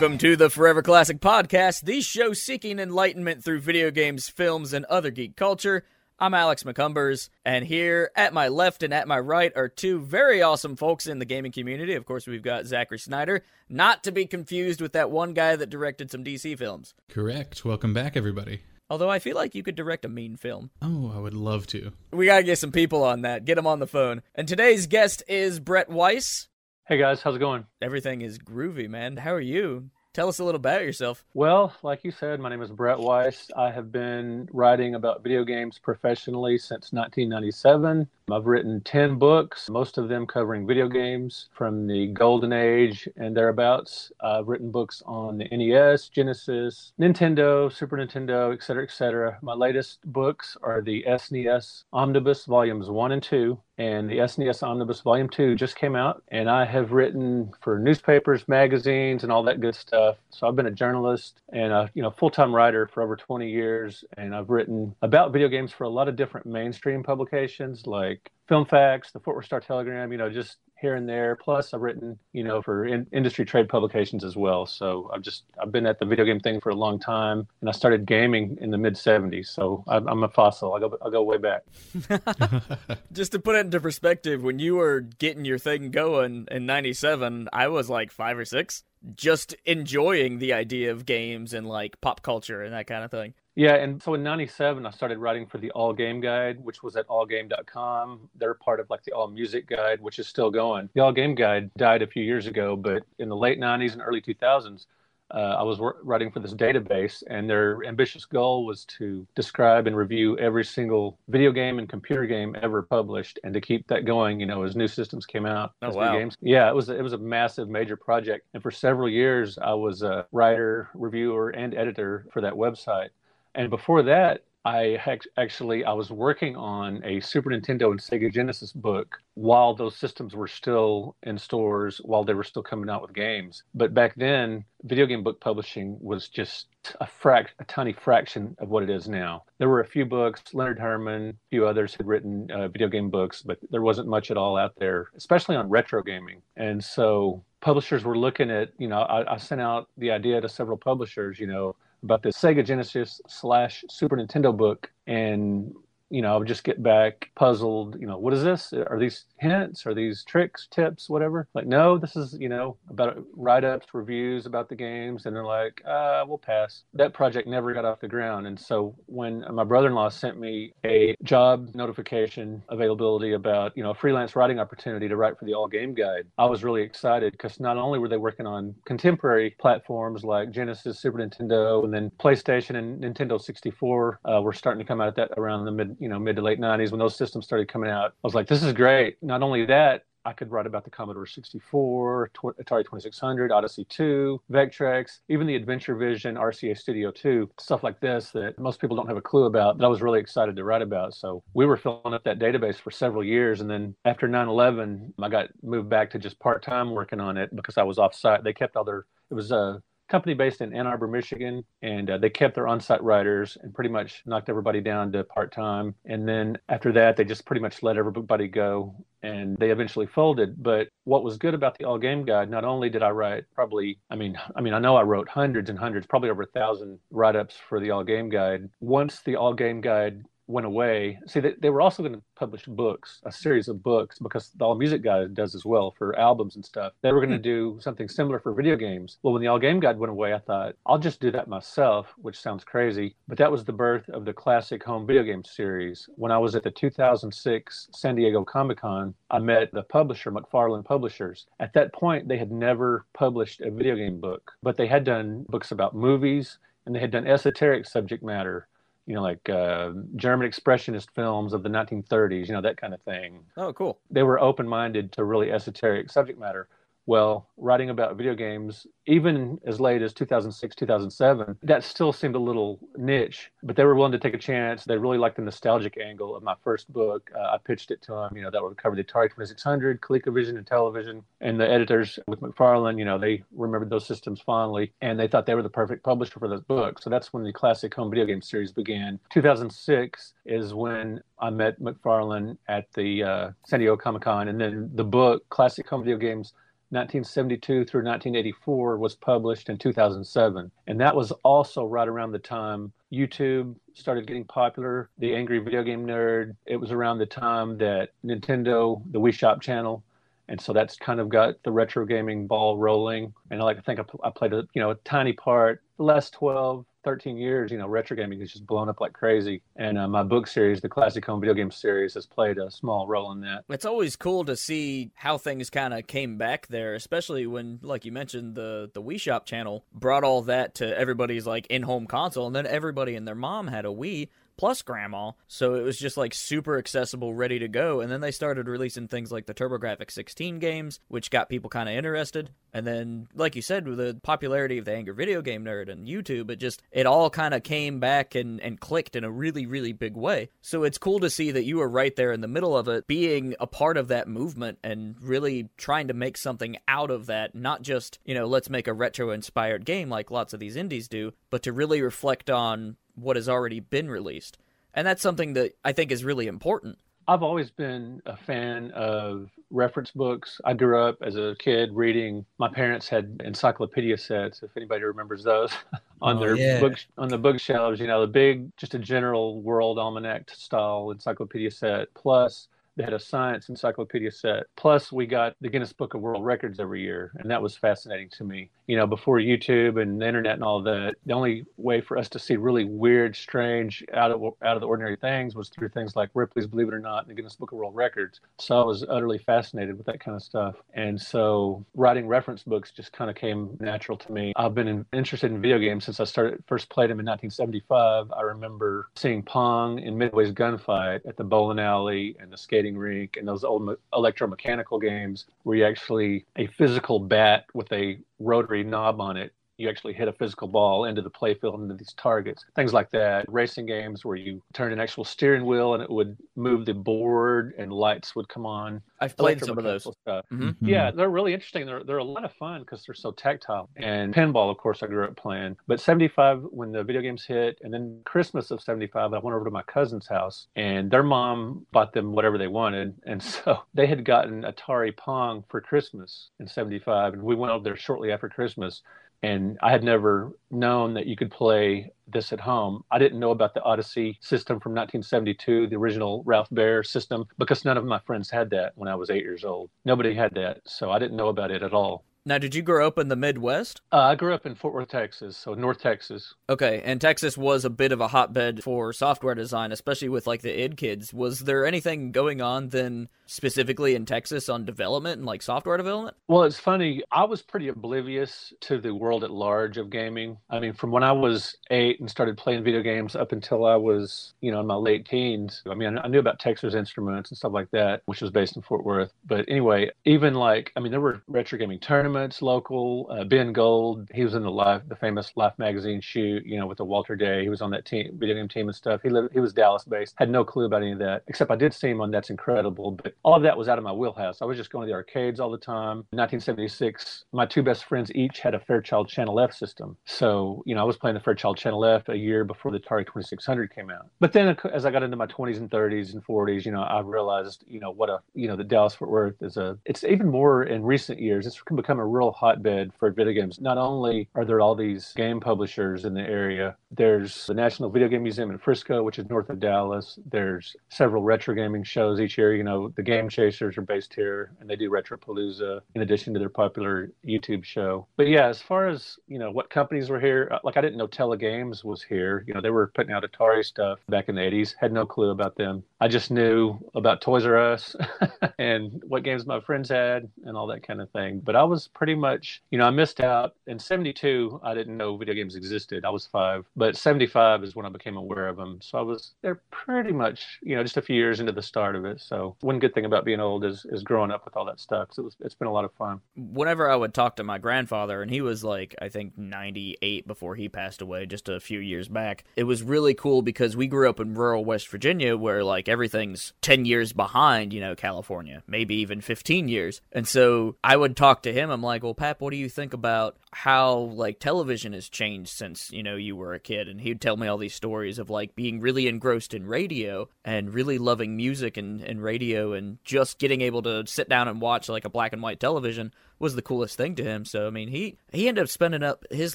Welcome to the Forever Classic Podcast, the show seeking enlightenment through video games, films, and other geek culture. I'm Alex McCumbers, and here at my left and at my right are two very awesome folks in the gaming community. Of course, we've got Zachary Snyder, not to be confused with that one guy that directed some DC films. Correct. Welcome back, everybody. Although I feel like you could direct a mean film. Oh, I would love to. We gotta get some people on that. Get them on the phone. And today's guest is Brett Weiss. Hey guys, how's it going? Everything is groovy, man. How are you? Tell us a little about yourself. Well, like you said, my name is Brett Weiss. I have been writing about video games professionally since 1997. I've written 10 books, most of them covering video games from the golden age and thereabouts. I've written books on the NES, Genesis, Nintendo, Super Nintendo, et cetera, et cetera. My latest books are the SNES Omnibus Volumes 1 and 2. And the SNES Omnibus Volume 2 just came out. And I have written for newspapers, magazines, and all that good stuff. So I've been a journalist and a you know full-time writer for over 20 years. And I've written about video games for a lot of different mainstream publications like Filmfax, the Fort Worth Star Telegram, you know, just here and there. Plus, I've written, you know, for in, industry trade publications as well. So I've just I've been at the video game thing for a long time, and I started gaming in the mid '70s. So I'm, I'm a fossil. I go I go way back. just to put it into perspective, when you were getting your thing going in '97, I was like five or six, just enjoying the idea of games and like pop culture and that kind of thing. Yeah, and so in '97, I started writing for the All Game Guide, which was at allgame.com. They're part of like the All Music Guide, which is still going. The All Game Guide died a few years ago, but in the late '90s and early 2000s, uh, I was writing for this database, and their ambitious goal was to describe and review every single video game and computer game ever published, and to keep that going. You know, as new systems came out, oh, wow. games. Yeah, it was it was a massive, major project, and for several years, I was a writer, reviewer, and editor for that website. And before that, I actually I was working on a Super Nintendo and Sega Genesis book while those systems were still in stores, while they were still coming out with games. But back then, video game book publishing was just a frac a tiny fraction of what it is now. There were a few books. Leonard Herman, a few others had written uh, video game books, but there wasn't much at all out there, especially on retro gaming. And so publishers were looking at, you know, I, I sent out the idea to several publishers, you know about the Sega Genesis slash Super Nintendo book, and you know, I would just get back puzzled. You know, what is this? Are these hints? Are these tricks, tips, whatever? Like, no, this is you know about write-ups, reviews about the games, and they're like, uh, we'll pass. That project never got off the ground. And so when my brother-in-law sent me a job notification availability about you know a freelance writing opportunity to write for the All Game Guide, I was really excited because not only were they working on contemporary platforms like Genesis, Super Nintendo, and then PlayStation and Nintendo 64 uh, were starting to come out at that around the mid you know mid to late 90s when those systems started coming out i was like this is great not only that I could write about the Commodore 64, Atari 2600, Odyssey 2, Vectrex, even the Adventure Vision, RCA Studio 2, stuff like this that most people don't have a clue about that I was really excited to write about. So we were filling up that database for several years. And then after 9 11, I got moved back to just part time working on it because I was off site. They kept all their, it was a company based in Ann Arbor, Michigan, and uh, they kept their on-site writers and pretty much knocked everybody down to part-time. And then after that, they just pretty much let everybody go, and they eventually folded. But what was good about the All Game Guide, not only did I write probably, I mean, I mean, I know I wrote hundreds and hundreds, probably over a thousand write-ups for the All Game Guide. Once the All Game Guide went away. See, they, they were also going to publish books, a series of books, because the All Music Guide does as well for albums and stuff. They were going to hmm. do something similar for video games. Well, when the All Game Guide went away, I thought, I'll just do that myself, which sounds crazy. But that was the birth of the classic home video game series. When I was at the 2006 San Diego Comic Con, I met the publisher, McFarland Publishers. At that point, they had never published a video game book, but they had done books about movies and they had done esoteric subject matter you know, like uh, German expressionist films of the 1930s, you know, that kind of thing. Oh, cool. They were open minded to really esoteric subject matter well, writing about video games, even as late as 2006, 2007, that still seemed a little niche, but they were willing to take a chance. They really liked the nostalgic angle of my first book. Uh, I pitched it to them, you know, that would cover the Atari 2600, ColecoVision, and Intellivision. And the editors with McFarland, you know, they remembered those systems fondly and they thought they were the perfect publisher for those books. So that's when the classic home video game series began. 2006 is when I met McFarland at the uh, San Diego Comic Con, and then the book, Classic Home Video Games 1972 through 1984 was published in 2007. And that was also right around the time YouTube started getting popular, the Angry Video Game Nerd. It was around the time that Nintendo, the Wii Shop channel, and so that's kind of got the retro gaming ball rolling. And I like to think I, played a you know a tiny part. The last 12, 13 years, you know, retro gaming has just blown up like crazy. And uh, my book series, the Classic Home Video Game series, has played a small role in that. It's always cool to see how things kind of came back there, especially when, like you mentioned, the the Wii Shop channel brought all that to everybody's like in-home console, and then everybody and their mom had a Wii plus grandma. So it was just like super accessible, ready to go. And then they started releasing things like the TurboGrafx 16 games, which got people kind of interested. And then, like you said, with the popularity of the Angry Video Game Nerd and YouTube, it just, it all kind of came back and, and clicked in a really, really big way. So it's cool to see that you were right there in the middle of it, being a part of that movement and really trying to make something out of that, not just, you know, let's make a retro inspired game like lots of these indies do, but to really reflect on what has already been released. And that's something that I think is really important. I've always been a fan of reference books. I grew up as a kid reading. My parents had encyclopedia sets, if anybody remembers those, on oh, their yeah. books on the bookshelves. You know, the big, just a general world almanac style encyclopedia set, plus had a science encyclopedia set. Plus, we got the Guinness Book of World Records every year, and that was fascinating to me. You know, before YouTube and the internet and all that, the only way for us to see really weird, strange, out of out of the ordinary things was through things like Ripley's Believe It or Not and the Guinness Book of World Records. So I was utterly fascinated with that kind of stuff, and so writing reference books just kind of came natural to me. I've been in, interested in video games since I started first played them in 1975. I remember seeing Pong in Midway's Gunfight at the bowling alley and the skating skating rink and those old electromechanical games where you actually a physical bat with a rotary knob on it you actually hit a physical ball into the playfield into these targets, things like that. Racing games where you turn an actual steering wheel and it would move the board and lights would come on. I've played some of those. Stuff. Mm-hmm. mm-hmm. Yeah, they're really interesting. They're they're a lot of fun because they're so tactile. And pinball, of course, I grew up playing. But '75, when the video games hit, and then Christmas of '75, I went over to my cousin's house, and their mom bought them whatever they wanted, and so they had gotten Atari Pong for Christmas in '75, and we went over there shortly after Christmas and I had never known that you could play this at home. I didn't know about the Odyssey system from 1972, the original Ralph Baer system, because none of my friends had that when I was eight years old. Nobody had that, so I didn't know about it at all. Now, did you grow up in the Midwest? Uh, I grew up in Fort Worth, Texas, so North Texas. Okay, and Texas was a bit of a hotbed for software design, especially with like the id kids. Was there anything going on then specifically in Texas on development and like software development? Well, it's funny. I was pretty oblivious to the world at large of gaming. I mean, from when I was eight and started playing video games up until I was, you know, in my late teens. I mean, I knew about Texas Instruments and stuff like that, which was based in Fort Worth. But anyway, even like, I mean, there were retro gaming tournaments local. Uh, ben Gold, he was in the Life, the famous Life magazine shoot, you know, with the Walter Day. He was on that team, video game team and stuff. He lived, he was Dallas based. Had no clue about any of that, except I did see him on That's Incredible. But all of that was out of my wheelhouse. I was just going to the arcades all the time. In 1976, my two best friends each had a Fairchild Channel F system. So, you know, I was playing the Fairchild Channel F a year before the Atari 2600 came out. But then as I got into my 20s and 30s and 40s, you know, I realized, you know, what a, you know, the Dallas Fort Worth is a, it's even more in recent years, it's become a real hotbed for video games. Not only are there all these game publishers in the area, there's the National Video Game Museum in Frisco, which is north of Dallas. There's several retro gaming shows each year. You know, the Game Chasers are based here, and they do Retropalooza in addition to their popular YouTube show. But yeah, as far as you know, what companies were here, uh, like I didn't know Telegames was here. You know, they were putting out Atari stuff back in the '80s. Had no clue about them. I just knew about Toys R Us and what games my friends had and all that kind of thing. But I was pretty much, you know, I missed out. In '72, I didn't know video games existed. I was five, but '75 is when I became aware of them. So I was there pretty much, you know, just a few years into the start of it. So one good thing about being old is is growing up with all that stuff. So it was, it's been a lot of fun. Whenever I would talk to my grandfather, and he was like I think 98 before he passed away, just a few years back. It was really cool because we grew up in rural West Virginia, where like everything's 10 years behind, you know, California, maybe even 15 years. And so I would talk to him. I'm like, well, Pap, what do you think about how like television has changed since you know you were a kid and he'd tell me all these stories of like being really engrossed in radio and really loving music and, and radio and just getting able to sit down and watch like a black and white television was the coolest thing to him. So I mean, he he ended up spending up his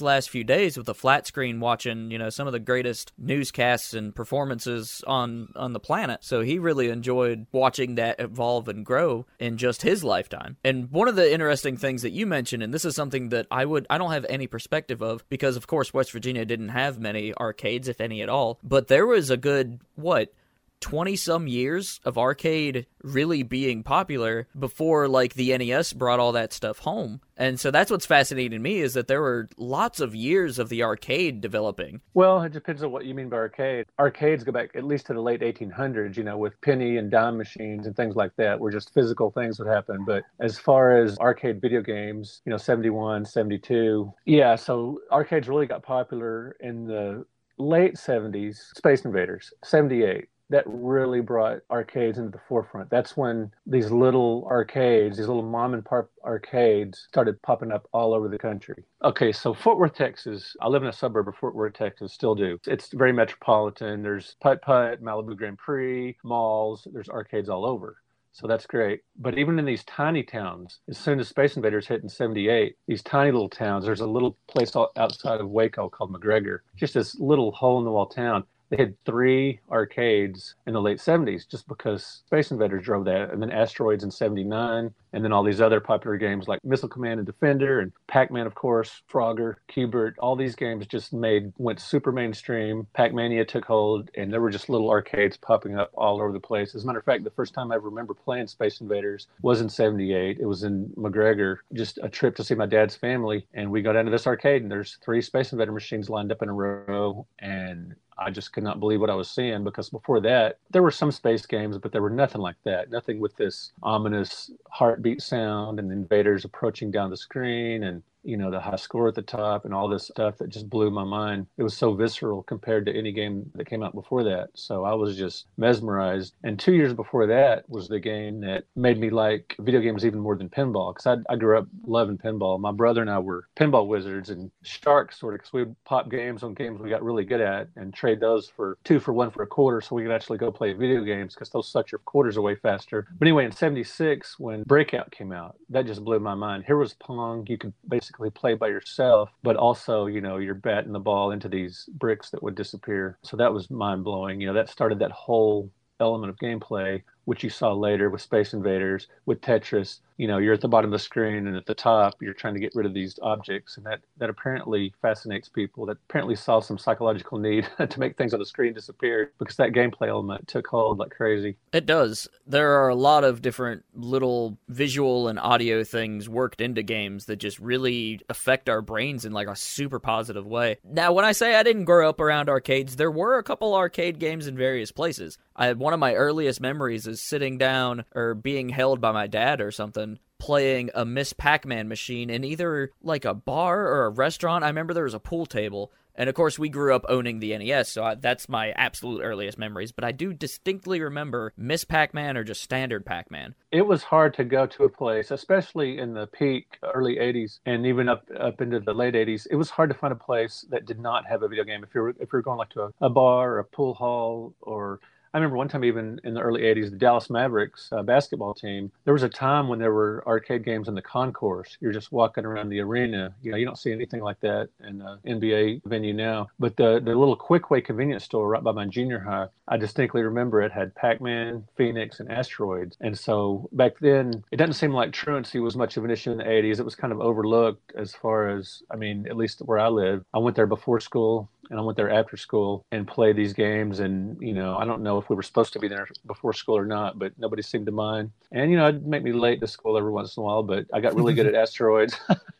last few days with a flat screen watching, you know, some of the greatest newscasts and performances on on the planet. So he really enjoyed watching that evolve and grow in just his lifetime. And one of the interesting things that you mentioned, and this is something that I would I don't have any perspective of because of course West Virginia didn't have many arcades, if any at all. But there was a good what 20 some years of arcade really being popular before like the NES brought all that stuff home. And so that's what's fascinating me is that there were lots of years of the arcade developing. Well, it depends on what you mean by arcade. Arcades go back at least to the late 1800s, you know, with penny and dime machines and things like that, where just physical things would happen. But as far as arcade video games, you know, 71, 72, yeah, so arcades really got popular in the late 70s, Space Invaders, 78 that really brought arcades into the forefront. That's when these little arcades, these little mom and pop arcades started popping up all over the country. Okay, so Fort Worth, Texas, I live in a suburb of Fort Worth, Texas, still do. It's very metropolitan. There's Putt Putt, Malibu Grand Prix, malls, there's arcades all over. So that's great. But even in these tiny towns, as soon as Space Invaders hit in 78, these tiny little towns, there's a little place outside of Waco called McGregor, just this little hole in the wall town they had three arcades in the late 70s just because Space Invaders drove that, and then Asteroids in 79, and then all these other popular games like Missile Command and Defender and Pac-Man, of course, Frogger, Q*bert. All these games just made went super mainstream. Pac-Mania took hold, and there were just little arcades popping up all over the place. As a matter of fact, the first time I remember playing Space Invaders was in '78. It was in McGregor, just a trip to see my dad's family, and we got into this arcade, and there's three Space Invader machines lined up in a row, and I just could not believe what I was seeing because before that, there were some space games, but there were nothing like that. Nothing with this ominous heartbeat sound and invaders approaching down the screen and you know, the high score at the top and all this stuff that just blew my mind. It was so visceral compared to any game that came out before that. So I was just mesmerized. And two years before that was the game that made me like video games even more than pinball because I, I grew up loving pinball. My brother and I were pinball wizards and sharks, sort of, because we would pop games on games we got really good at and trade those for two for one for a quarter so we could actually go play video games because those suck your quarters away faster. But anyway, in 76, when Breakout came out, that just blew my mind. Here was Pong. You could basically basically play by yourself, but also, you know, you're batting the ball into these bricks that would disappear. So that was mind blowing. You know, that started that whole element of gameplay which you saw later with Space Invaders, with Tetris. You know, you're at the bottom of the screen, and at the top, you're trying to get rid of these objects, and that that apparently fascinates people. That apparently saw some psychological need to make things on the screen disappear because that gameplay element took hold like crazy. It does. There are a lot of different little visual and audio things worked into games that just really affect our brains in like a super positive way. Now, when I say I didn't grow up around arcades, there were a couple arcade games in various places. I one of my earliest memories is sitting down or being held by my dad or something playing a Miss Pac-Man machine in either like a bar or a restaurant. I remember there was a pool table and of course, we grew up owning the NES, so I, that's my absolute earliest memories. But I do distinctly remember Miss Pac Man or just standard Pac Man. It was hard to go to a place, especially in the peak early 80s and even up up into the late 80s. It was hard to find a place that did not have a video game. If you're if you're going like to a, a bar or a pool hall or I remember one time, even in the early 80s, the Dallas Mavericks uh, basketball team, there was a time when there were arcade games in the concourse. You're just walking around the arena. You know, you don't see anything like that in an NBA venue now. But the, the little Quickway convenience store right by my junior high, I distinctly remember it had Pac Man, Phoenix, and Asteroids. And so back then, it doesn't seem like truancy was much of an issue in the 80s. It was kind of overlooked as far as, I mean, at least where I live. I went there before school and I went there after school and played these games. And you know, I don't know if we were supposed to be there before school or not, but nobody seemed to mind. And you know, it'd make me late to school every once in a while, but I got really good at asteroids.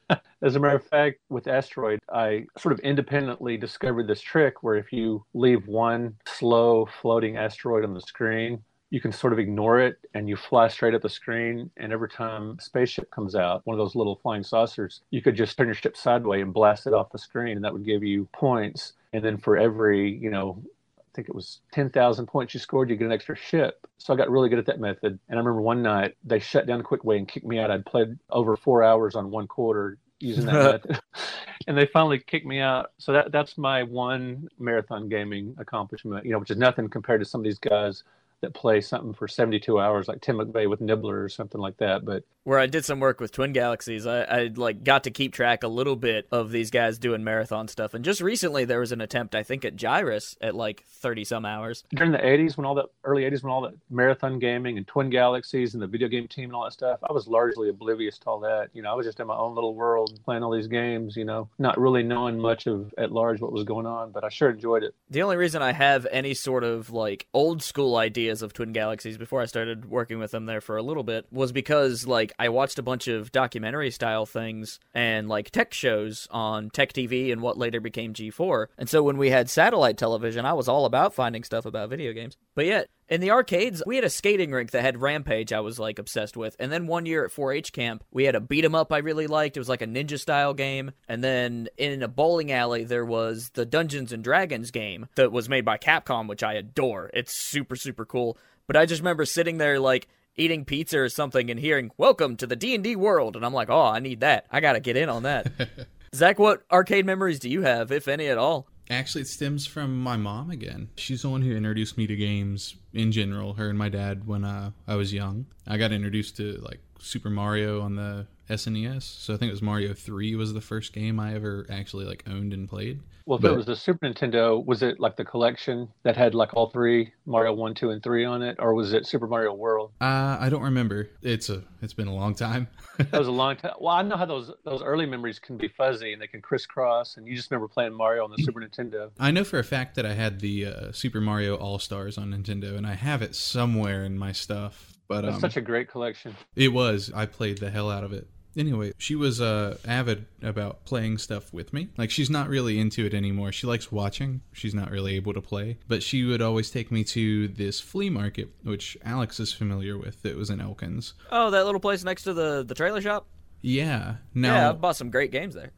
As a matter of fact, with asteroid, I sort of independently discovered this trick where if you leave one slow floating asteroid on the screen, you can sort of ignore it and you fly straight at the screen. And every time a spaceship comes out, one of those little flying saucers, you could just turn your ship sideways and blast it off the screen, and that would give you points. And then for every, you know, I think it was 10,000 points you scored, you get an extra ship. So I got really good at that method. And I remember one night they shut down Quickway and kicked me out. I'd played over four hours on one quarter using that method. and they finally kicked me out. So that that's my one marathon gaming accomplishment, you know, which is nothing compared to some of these guys that play something for 72 hours, like Tim McVey with Nibbler or something like that. But where I did some work with Twin Galaxies, I, I like got to keep track a little bit of these guys doing marathon stuff. And just recently, there was an attempt, I think, at Gyruss at like 30 some hours. During the 80s, when all the early 80s, when all the marathon gaming and Twin Galaxies and the video game team and all that stuff, I was largely oblivious to all that. You know, I was just in my own little world playing all these games, you know, not really knowing much of at large what was going on, but I sure enjoyed it. The only reason I have any sort of like old school ideas of Twin Galaxies before I started working with them there for a little bit was because like I watched a bunch of documentary style things and like tech shows on Tech TV and what later became G4. And so when we had satellite television, I was all about finding stuff about video games. But yet, in the arcades, we had a skating rink that had Rampage I was like obsessed with. And then one year at 4 H camp, we had a beat 'em up I really liked. It was like a ninja style game. And then in a bowling alley, there was the Dungeons and Dragons game that was made by Capcom, which I adore. It's super, super cool. But I just remember sitting there like eating pizza or something and hearing "Welcome to the D and D world," and I'm like, "Oh, I need that. I gotta get in on that." Zach, what arcade memories do you have, if any at all? Actually, it stems from my mom again. She's the one who introduced me to games in general. Her and my dad when uh, I was young. I got introduced to like Super Mario on the SNES. So I think it was Mario Three was the first game I ever actually like owned and played. Well, if but, it was the Super Nintendo, was it like the collection that had like all three Mario one, two, and three on it, or was it Super Mario World? Uh, I don't remember. It's a it's been a long time. that was a long time. Well, I know how those those early memories can be fuzzy and they can crisscross, and you just remember playing Mario on the Super Nintendo. I know for a fact that I had the uh, Super Mario All Stars on Nintendo, and I have it somewhere in my stuff. But That's um, such a great collection. It was. I played the hell out of it anyway, she was uh, avid about playing stuff with me. Like she's not really into it anymore. She likes watching. She's not really able to play, but she would always take me to this flea market, which Alex is familiar with. It was in Elkins. Oh, that little place next to the the trailer shop. Yeah. Now, yeah, I bought some great games there.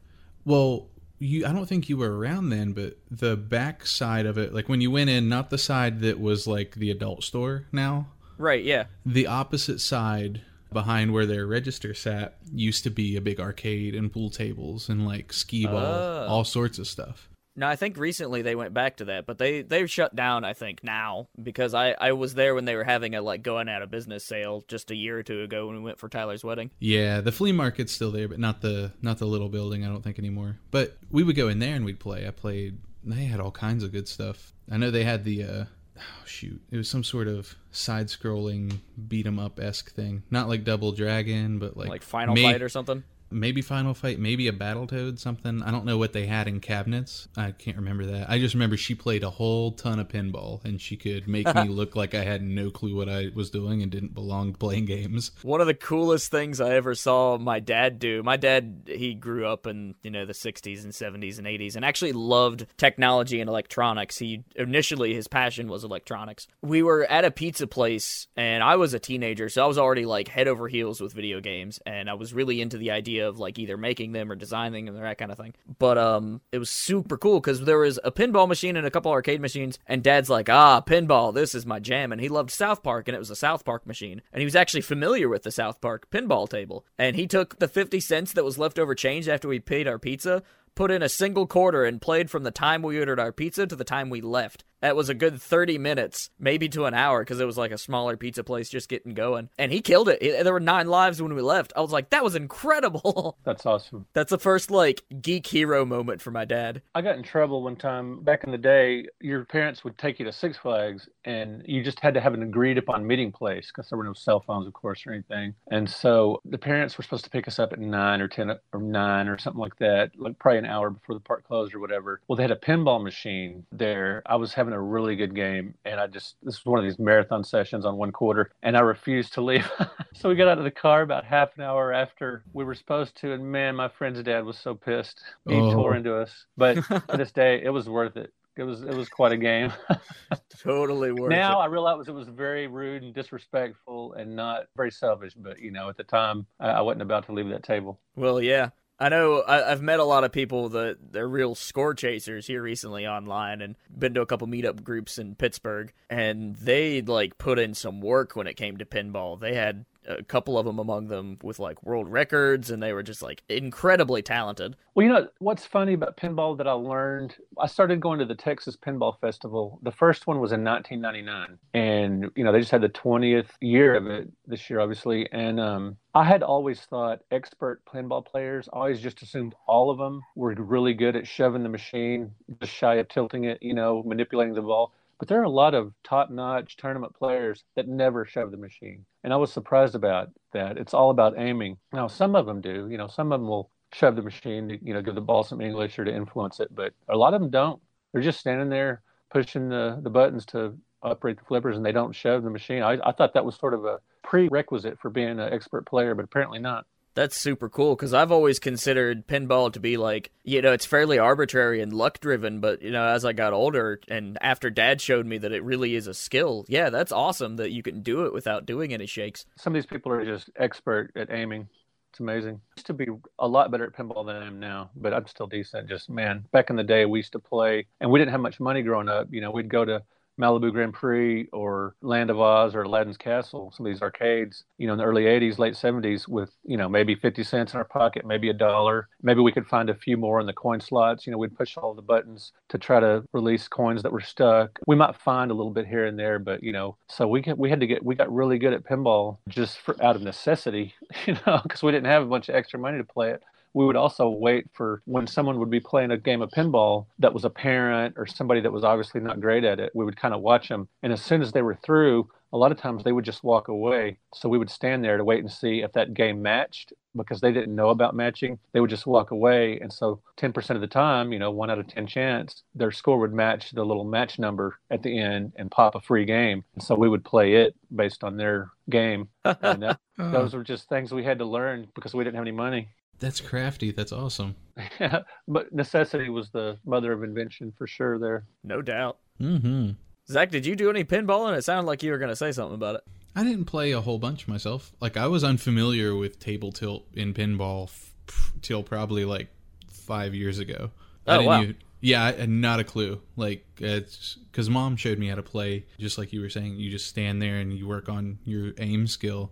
Well, you I don't think you were around then, but the back side of it, like when you went in, not the side that was like the adult store now. Right, yeah. The opposite side behind where their register sat used to be a big arcade and pool tables and like skee ball, oh. all sorts of stuff. No, I think recently they went back to that, but they they've shut down. I think now because I I was there when they were having a like going out of business sale just a year or two ago when we went for Tyler's wedding. Yeah, the flea market's still there, but not the not the little building. I don't think anymore. But we would go in there and we'd play. I played. They had all kinds of good stuff. I know they had the uh, oh shoot, it was some sort of side-scrolling beat 'em up esque thing. Not like Double Dragon, but like like Final Fight or something maybe Final Fight, maybe a Battletoad, something. I don't know what they had in cabinets. I can't remember that. I just remember she played a whole ton of pinball, and she could make me look like I had no clue what I was doing and didn't belong playing games. One of the coolest things I ever saw my dad do. My dad, he grew up in you know the '60s and '70s and '80s, and actually loved technology and electronics. He initially his passion was electronics. We were at a pizza place, and I was a teenager, so I was already like head over heels with video games, and I was really into the idea idea of like either making them or designing them or that kind of thing. But um, it was super cool because there was a pinball machine and a couple arcade machines, and Dad's like, ah, pinball, this is my jam, and he loved South Park, and it was a South Park machine, and he was actually familiar with the South Park pinball table, and he took the fifty cents that was left over change after we paid our pizza put in a single quarter and played from the time we ordered our pizza to the time we left. That was a good 30 minutes, maybe to an hour, because it was like a smaller pizza place just getting going. And he killed it. There were nine lives when we left. I was like, that was incredible. That's awesome. That's the first, like, geek hero moment for my dad. I got in trouble one time back in the day. Your parents would take you to Six Flags, and you just had to have an agreed upon meeting place because there were no cell phones, of course, or anything. And so the parents were supposed to pick us up at nine or 10 or nine or something like that, like probably an hour before the park closed or whatever. Well, they had a pinball machine there. I was having a really good game, and I just this was one of these marathon sessions on one quarter, and I refused to leave. so we got out of the car about half an hour after we were supposed to, and man, my friend's dad was so pissed. He oh. tore into us, but to this day, it was worth it. It was it was quite a game. totally worth now it. I realize it was very rude and disrespectful and not very selfish, but you know, at the time I, I wasn't about to leave that table. Well, yeah. I know I, have met a lot of people that they're real score chasers here recently online, and been to a couple meetup groups in Pittsburgh, and they like put in some work when it came to pinball. They had a couple of them among them with like world records, and they were just like incredibly talented. Well, you know what's funny about pinball that I learned? I started going to the Texas Pinball Festival. The first one was in 1999, and you know they just had the 20th year of it this year, obviously. And um, I had always thought expert pinball players, always just assumed all of them were really good at shoving the machine, just shy of tilting it, you know, manipulating the ball. But there are a lot of top-notch tournament players that never shove the machine, and I was surprised about that. It's all about aiming. Now, some of them do. You know, some of them will shove the machine to, you know, give the ball some English or to influence it, but a lot of them don't. They're just standing there pushing the, the buttons to operate the flippers, and they don't shove the machine. I, I thought that was sort of a prerequisite for being an expert player, but apparently not. That's super cool because I've always considered pinball to be like, you know, it's fairly arbitrary and luck driven. But, you know, as I got older and after dad showed me that it really is a skill, yeah, that's awesome that you can do it without doing any shakes. Some of these people are just expert at aiming. It's amazing. I used to be a lot better at pinball than I am now, but I'm still decent. Just, man, back in the day, we used to play, and we didn't have much money growing up. You know, we'd go to Malibu Grand Prix or Land of Oz or Aladdin's Castle, some of these arcades, you know, in the early 80s, late 70s, with, you know, maybe 50 cents in our pocket, maybe a dollar. Maybe we could find a few more in the coin slots. You know, we'd push all the buttons to try to release coins that were stuck. We might find a little bit here and there, but, you know, so we, we had to get, we got really good at pinball just for out of necessity, you know, because we didn't have a bunch of extra money to play it we would also wait for when someone would be playing a game of pinball that was a parent or somebody that was obviously not great at it. We would kind of watch them. And as soon as they were through, a lot of times they would just walk away. So we would stand there to wait and see if that game matched because they didn't know about matching. They would just walk away. And so 10% of the time, you know, one out of 10 chance, their score would match the little match number at the end and pop a free game. And so we would play it based on their game. And that, uh. those were just things we had to learn because we didn't have any money. That's crafty. That's awesome. Yeah, but necessity was the mother of invention for sure. There, no doubt. Mm-hmm. Zach, did you do any pinballing? It sounded like you were going to say something about it. I didn't play a whole bunch myself. Like I was unfamiliar with table tilt in pinball f- till probably like five years ago. Oh wow. Even, yeah, I not a clue. Like, it's because mom showed me how to play, just like you were saying. You just stand there and you work on your aim skill.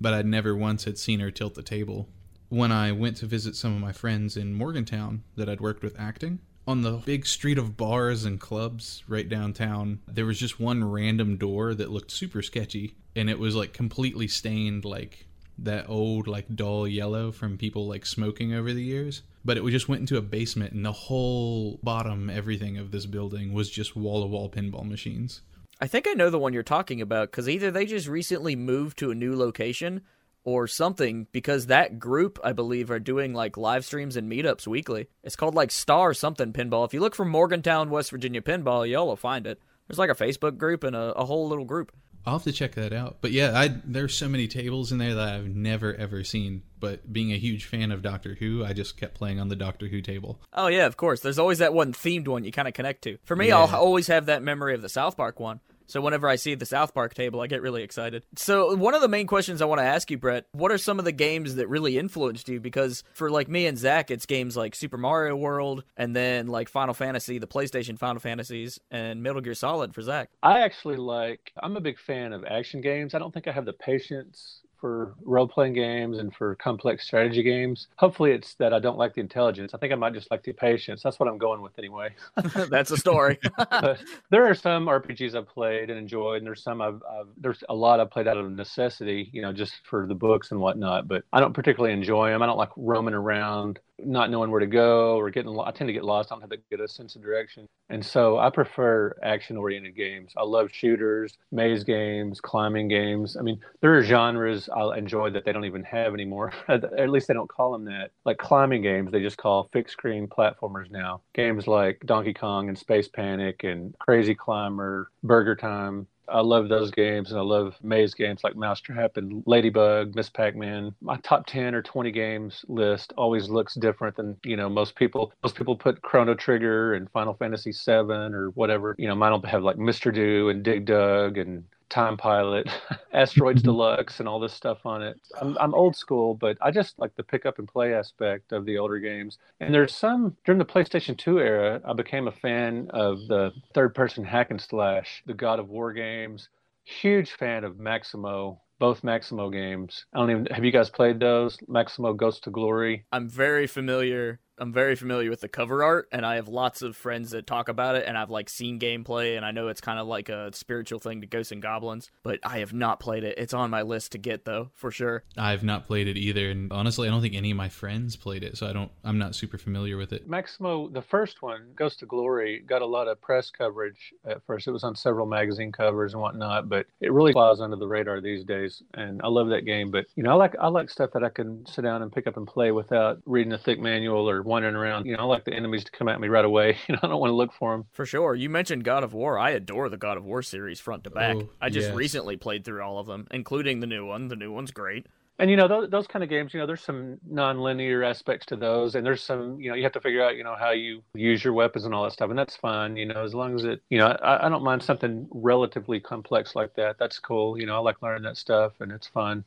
But I'd never once had seen her tilt the table when I went to visit some of my friends in Morgantown that I'd worked with acting. On the big street of bars and clubs right downtown, there was just one random door that looked super sketchy, and it was like completely stained like that old like dull yellow from people like smoking over the years. But it just went into a basement, and the whole bottom, everything of this building was just wall to wall pinball machines. I think I know the one you're talking about because either they just recently moved to a new location or something because that group I believe are doing like live streams and meetups weekly. It's called like Star something Pinball. If you look for Morgantown, West Virginia Pinball, y'all will find it. There's like a Facebook group and a, a whole little group. I'll have to check that out. But yeah, I there's so many tables in there that I've never ever seen. But being a huge fan of Doctor Who, I just kept playing on the Doctor Who table. Oh yeah, of course. There's always that one themed one you kind of connect to. For me, Yeah. I'll always have that memory of the South Park one. So whenever I see the South Park table, I get really excited. So one of the main questions I want to ask you, Brett, what are some of the games that really influenced you? Because for like me and Zach, it's games like Super Mario World, and then like Final Fantasy, the PlayStation Final Fantasies, and Metal Gear Solid for Zach. I actually like. I'm a big fan of action games. I don't think I have the patience for role playing games and for complex strategy games. Hopefully, it's that I don't like the intelligence. I think I might just like the patience. That's what I'm going with anyway. That's a story. there are some RPGs I've played and enjoyed, and there's some I've, I've there's a lot I've played out of necessity, you know, just for the books and whatnot. But I don't particularly enjoy them. I don't like roaming around, not knowing where to go, or getting. I tend to get lost. I don't have that good a sense of direction, and so I prefer action-oriented games. I love shooters, maze games, climbing games. I mean, there are genres I enjoy that they don't even have anymore. At least they don't call them that. Like climbing games, they just call fixed screen platformers now. Games like Donkey Kong and Space Panic and Crazy Climber, Burger Time. I love those games, and I love maze games like Mousetrap and Ladybug, Miss Pac-Man. My top ten or twenty games list always looks different than you know most people. Most people put Chrono Trigger and Final Fantasy VII or whatever. You know, mine will have like Mr. Do and Dig Dug and Time Pilot, Asteroids mm-hmm. Deluxe, and all this stuff on it. I'm, I'm old school, but I just like the pick up and play aspect of the older games. And there's some during the PlayStation 2 era, I became a fan of the third person hack and slash, the God of War games. Huge fan of Maximo both Maximo games. I don't even have you guys played those? Maximo Ghost to Glory. I'm very familiar I'm very familiar with the cover art, and I have lots of friends that talk about it, and I've like seen gameplay, and I know it's kind of like a spiritual thing to Ghosts and Goblins, but I have not played it. It's on my list to get though, for sure. I've not played it either, and honestly, I don't think any of my friends played it, so I don't. I'm not super familiar with it. Maximo, the first one, Ghost to Glory, got a lot of press coverage at first. It was on several magazine covers and whatnot, but it really flies under the radar these days, and I love that game. But you know, I like I like stuff that I can sit down and pick up and play without reading a thick manual or wandering around. You know, I like the enemies to come at me right away. You know, I don't want to look for them. For sure. You mentioned God of War. I adore the God of War series front to back. Oh, I just yes. recently played through all of them, including the new one. The new one's great. And you know those, those kind of games, you know, there's some non-linear aspects to those, and there's some, you know, you have to figure out, you know, how you use your weapons and all that stuff, and that's fine, you know, as long as it, you know, I, I don't mind something relatively complex like that. That's cool, you know, I like learning that stuff, and it's fun.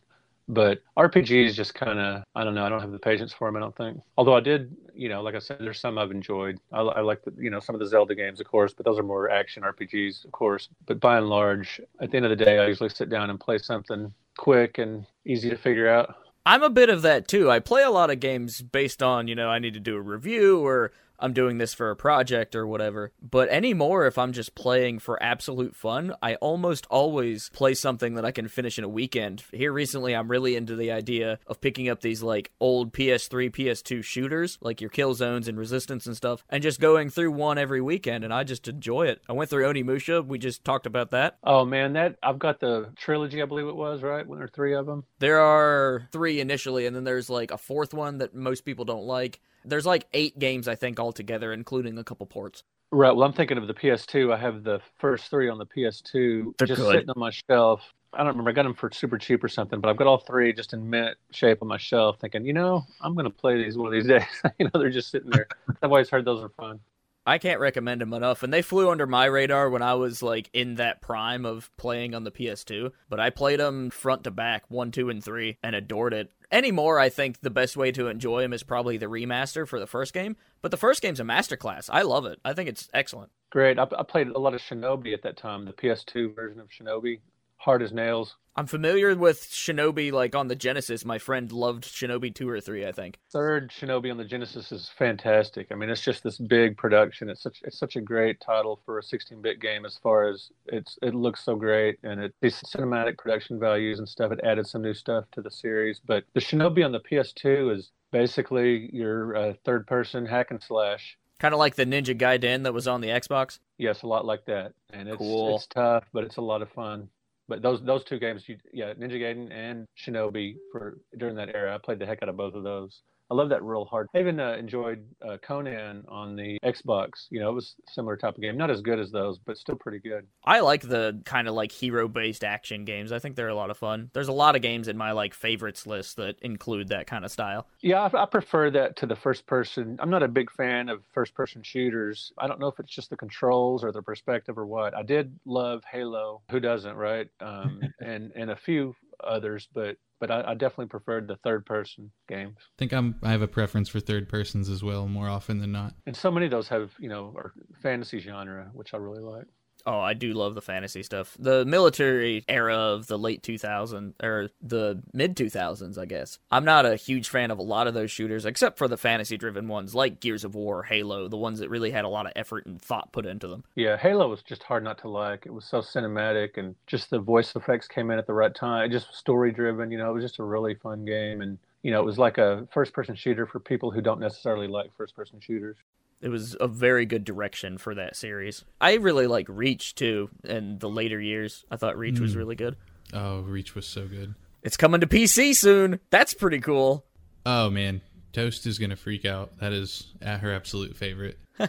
But RPGs just kind of, I don't know, I don't have the patience for them. I don't think. Although I did, you know, like I said, there's some I've enjoyed. I, I like the, you know, some of the Zelda games, of course, but those are more action RPGs, of course. But by and large, at the end of the day, I usually sit down and play something quick and easy to figure out. I'm a bit of that too. I play a lot of games based on, you know, I need to do a review or I'm doing this for a project or whatever. But anymore, if I'm just playing for absolute fun, I almost always play something that I can finish in a weekend. Here recently, I'm really into the idea of picking up these like old PS3, PS2 shooters, like your Killzones and resistance and stuff, and just going through one every weekend. And I just enjoy it. I went through Onimusha. We just talked about that. Oh man, that I've got the trilogy, I believe it was, right? When there are three of them. There are three initially, and then there's like a fourth one that most people don't like. There's like eight games, I think, altogether, including a couple ports. Right. Well, I'm thinking of the PS2. I have the first three on the PS2 They're just good. sitting on my shelf. I don't remember. I got them for super cheap or something, but I've got all three just in mint shape on my shelf, thinking, you know, I'm going to play these one of these days. you know, they're just sitting there. I've always heard those are fun. I can't recommend them enough, and they flew under my radar when I was like in that prime of playing on the PS2. But I played them front to back, one, two, and three, and adored it. Anymore, I think the best way to enjoy them is probably the remaster for the first game. But the first game's a masterclass. I love it. I think it's excellent. Great. I, I played a lot of Shinobi at that time, the PS2 version of Shinobi. Hard as nails. I'm familiar with Shinobi, like on the Genesis. My friend loved Shinobi 2 or 3, I think. Third Shinobi on the Genesis is fantastic. I mean, it's just this big production. It's such it's such a great title for a 16-bit game as far as it's it looks so great and it these cinematic production values and stuff. It added some new stuff to the series. But the Shinobi on the PS2 is basically your uh, third-person hack and slash. Kind of like the Ninja Gaiden that was on the Xbox. Yes, a lot like that, and it's Cool. it's tough, but it's a lot of fun. But those those two games, you, yeah, Ninja Gaiden and Shinobi for during that era, I played the heck out of both of those. I love that real hard. I even uh, enjoyed uh, Conan on the Xbox. You know, it was a similar type of game, not as good as those, but still pretty good. I like the kind of like hero based action games. I think they're a lot of fun. There's a lot of games in my like favorites list that include that kind of style. Yeah, I, I prefer that to the first person. I'm not a big fan of first person shooters. I don't know if it's just the controls or the perspective or what. I did love Halo. Who doesn't, right? Um, and and a few others, but but I, I definitely preferred the third person games. I think I'm I have a preference for third persons as well, more often than not. And so many of those have you know are fantasy genre, which I really like. Oh, I do love the fantasy stuff. The military era of the late 2000s or the mid 2000s, I guess. I'm not a huge fan of a lot of those shooters except for the fantasy driven ones like Gears of War, Halo, the ones that really had a lot of effort and thought put into them. Yeah, Halo was just hard not to like. It was so cinematic, and just the voice effects came in at the right time. It just story driven. You know, it was just a really fun game, and you know, it was like a first person shooter for people who don't necessarily like first person shooters. It was a very good direction for that series. I really like Reach too in the later years. I thought Reach was Mm. really good. Oh, Reach was so good. It's coming to PC soon. That's pretty cool. Oh man, Toast is gonna freak out. That is her absolute favorite.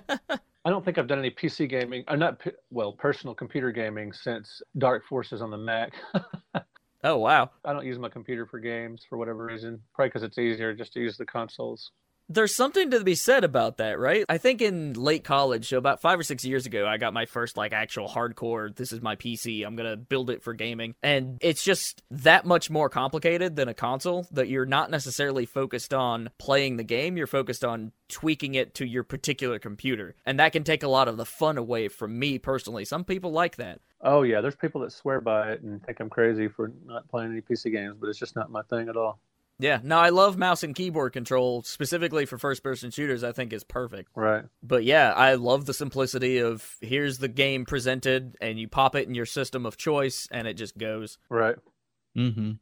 I don't think I've done any PC gaming. I'm not well personal computer gaming since Dark Forces on the Mac. Oh wow. I don't use my computer for games for whatever reason. Probably because it's easier just to use the consoles. There's something to be said about that, right? I think in late college, so about five or six years ago, I got my first like actual hardcore. This is my PC. I'm gonna build it for gaming, and it's just that much more complicated than a console. That you're not necessarily focused on playing the game. You're focused on tweaking it to your particular computer, and that can take a lot of the fun away from me personally. Some people like that. Oh yeah, there's people that swear by it and think I'm crazy for not playing any PC games, but it's just not my thing at all. Yeah, no, I love mouse and keyboard control specifically for first person shooters. I think is perfect. Right. But yeah, I love the simplicity of here's the game presented and you pop it in your system of choice and it just goes. Right. Mm-hmm.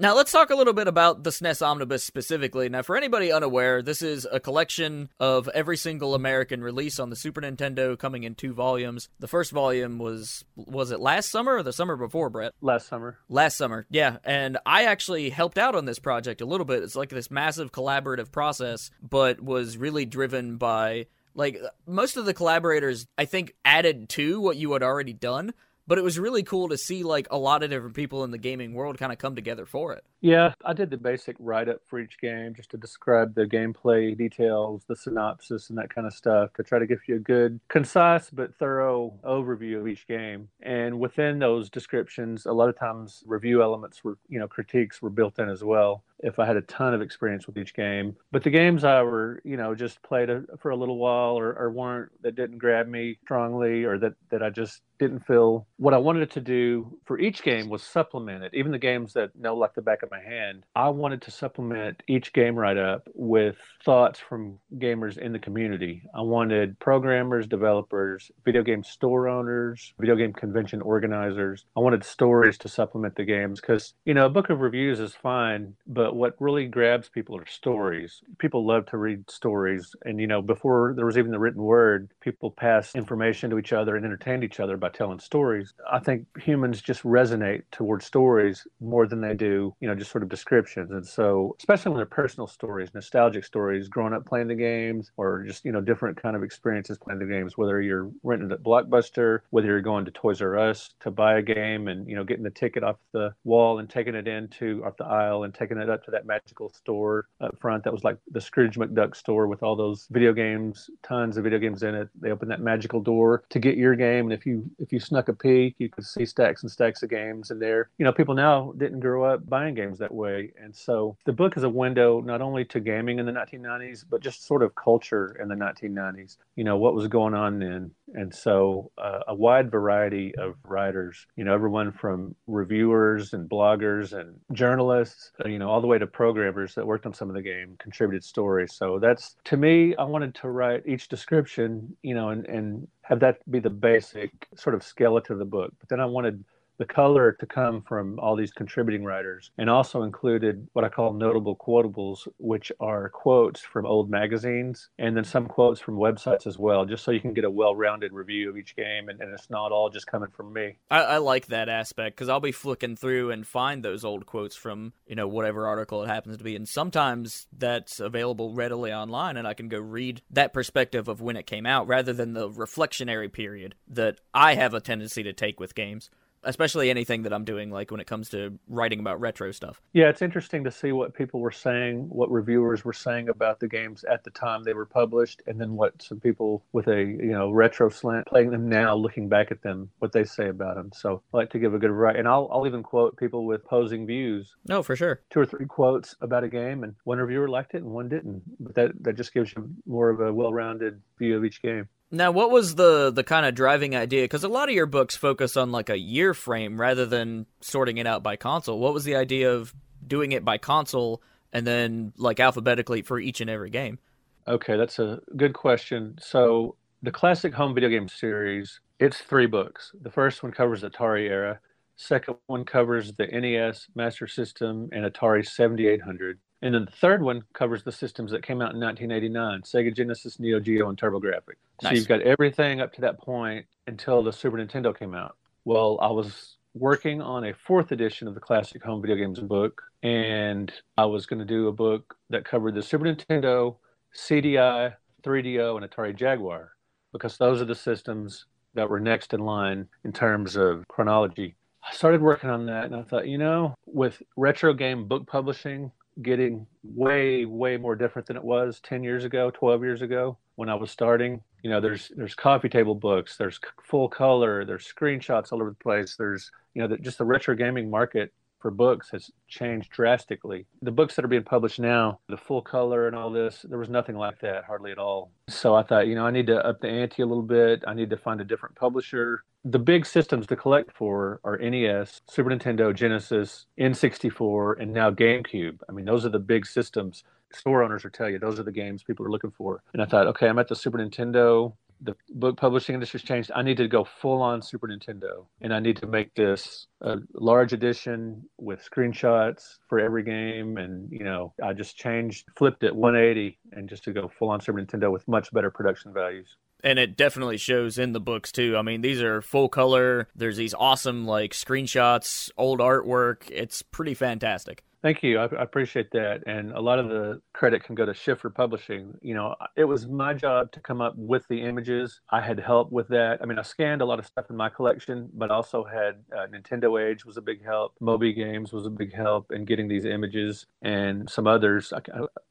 Now, let's talk a little bit about the SNES Omnibus specifically. Now, for anybody unaware, this is a collection of every single American release on the Super Nintendo coming in two volumes. The first volume was, was it last summer or the summer before, Brett? Last summer. Last summer, yeah. And I actually helped out on this project a little bit. It's like this massive collaborative process, but was really driven by. Like, most of the collaborators, I think, added to what you had already done but it was really cool to see like a lot of different people in the gaming world kind of come together for it. Yeah, I did the basic write up for each game just to describe the gameplay details, the synopsis, and that kind of stuff to try to give you a good, concise, but thorough overview of each game. And within those descriptions, a lot of times review elements were, you know, critiques were built in as well if I had a ton of experience with each game. But the games I were, you know, just played a, for a little while or, or weren't that didn't grab me strongly or that, that I just didn't feel what I wanted to do for each game was supplement it. Even the games that know like the back of my hand, I wanted to supplement each game write up with thoughts from gamers in the community. I wanted programmers, developers, video game store owners, video game convention organizers. I wanted stories to supplement the games because, you know, a book of reviews is fine, but what really grabs people are stories. People love to read stories. And, you know, before there was even the written word, people passed information to each other and entertained each other by telling stories. I think humans just resonate towards stories more than they do, you know, just sort of descriptions. And so, especially when they're personal stories, nostalgic stories, growing up playing the games, or just, you know, different kind of experiences playing the games, whether you're renting at Blockbuster, whether you're going to Toys R Us to buy a game and, you know, getting the ticket off the wall and taking it into off the aisle and taking it up to that magical store up front that was like the Scrooge McDuck store with all those video games, tons of video games in it. They opened that magical door to get your game. And if you if you snuck a peek, you could see stacks and stacks of games in there. You know, people now didn't grow up buying games that way. And so the book is a window not only to gaming in the 1990s, but just sort of culture in the 1990s. You know, what was going on then. And so uh, a wide variety of writers, you know, everyone from reviewers and bloggers and journalists, uh, you know, all the way to programmers that worked on some of the game contributed stories. So that's, to me, I wanted to write each description, you know, and, and have that be the basic sort of skeleton of the book. But then I wanted the color to come from all these contributing writers and also included what I call notable quotables, which are quotes from old magazines and then some quotes from websites as well, just so you can get a well rounded review of each game and, and, it's not all just coming from me. I, I like that aspect because I'll be flicking through and find those old quotes from, you know, whatever article it happens to be. And sometimes that's available readily online and I can go read that perspective of when it came out rather than the reflectionary period that I have a tendency to take with games especially anything that I'm doing, like when it comes to writing about retro stuff. Yeah, it's interesting to see what people were saying, what reviewers were saying about the games at the time they were published, and then what some people with a you know retro slant playing them now, looking back at them, what they say about them. So I like to give a good right, and I'll I'll even quote people with opposing views. No, for sure. Two or three quotes about a game, and one reviewer liked it and one didn't. But that that just gives you more of a well-rounded view of each game. Now, what was the the kind of driving idea? Because a lot of your books focus on like a year frame rather than sorting it out by console. What was the idea of doing it by console and then like alphabetically for each and every game? Okay, that's a good question. So the classic home video game series, it's three books. The first one covers the Atari era. Second one covers the NES, Master System, and Atari 7800. And then the third one covers the systems that came out in 1989 Sega Genesis, Neo Geo, and TurboGrafx. So you've got everything up to that point until the Super Nintendo came out. Well, I was working on a fourth edition of the classic home video games book, and I was going to do a book that covered the Super Nintendo, CDI, 3DO, and Atari Jaguar, because those are the systems that were next in line in terms of chronology. I started working on that, and I thought, you know, with retro game book publishing, getting way way more different than it was 10 years ago 12 years ago when i was starting you know there's there's coffee table books there's full color there's screenshots all over the place there's you know the, just the retro gaming market for books has changed drastically. The books that are being published now, the full color and all this, there was nothing like that, hardly at all. So I thought, you know, I need to up the ante a little bit. I need to find a different publisher. The big systems to collect for are NES, Super Nintendo, Genesis, N64, and now GameCube. I mean, those are the big systems. Store owners will tell you those are the games people are looking for. And I thought, okay, I'm at the Super Nintendo. The book publishing industry's changed. I need to go full on Super Nintendo, and I need to make this a large edition with screenshots for every game. And you know, I just changed, flipped it 180, and just to go full on Super Nintendo with much better production values and it definitely shows in the books too. I mean, these are full color. There's these awesome like screenshots, old artwork. It's pretty fantastic. Thank you. I, I, appreciate that. And a lot of the credit can go to Schiffer Publishing. You know, it was my job to come up with the images. I had help with that. I mean, I scanned a lot of stuff in my collection, but also had uh, Nintendo Age was a big help. Moby Games was a big help in getting these images and some others. I,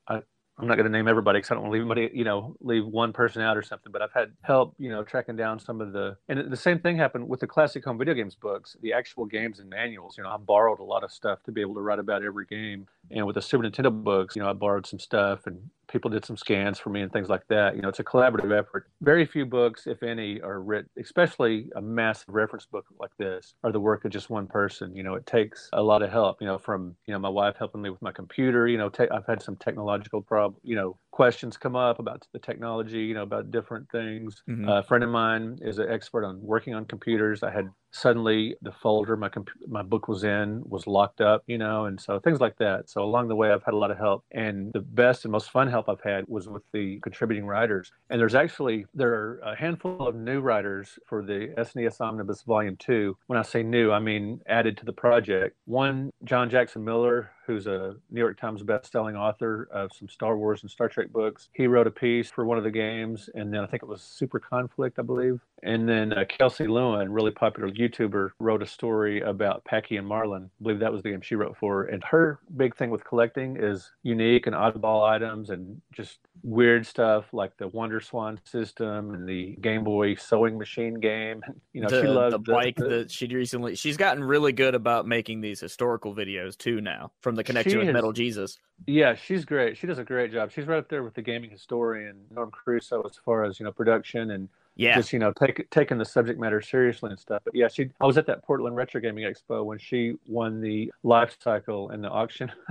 I, I'm not going to name everybody because I don't want to leave anybody, you know, leave one person out or something. But I've had help, you know, tracking down some of the, and the same thing happened with the classic home video games books, the actual games and manuals. You know, I borrowed a lot of stuff to be able to write about every game. And with the Super Nintendo books, you know, I borrowed some stuff and people did some scans for me and things like that. You know, it's a collaborative effort. Very few books, if any, are written, especially a massive reference book like this, are the work of just one person. You know, it takes a lot of help. You know, from you know my wife helping me with my computer. You know, te- I've had some technological problem. You know, questions come up about the technology. You know, about different things. Mm-hmm. Uh, a friend of mine is an expert on working on computers. I had suddenly the folder my comp- my book was in was locked up you know and so things like that so along the way i've had a lot of help and the best and most fun help i've had was with the contributing writers. And there's actually there are a handful of new writers for the snes omnibus volume 2 when i say new i mean added to the project. One john jackson miller who's a New York Times best-selling author of some Star Wars and Star Trek books. He wrote a piece for one of the games, and then I think it was Super Conflict, I believe. And then uh, Kelsey Lewin, really popular YouTuber, wrote a story about Packy and Marlon. I believe that was the game she wrote for. And her big thing with collecting is unique and oddball items and just weird stuff like the Wonder Swan system and the Game Boy sewing machine game. You know, the, she loves the bike the, that she recently. She's gotten really good about making these historical videos too now from the connection with Metal Jesus. Yeah, she's great. She does a great job. She's right up there with the gaming historian Norm Caruso as far as you know production and yeah. just you know take, taking the subject matter seriously and stuff. But yeah, she. I was at that Portland Retro Gaming Expo when she won the life cycle in the auction.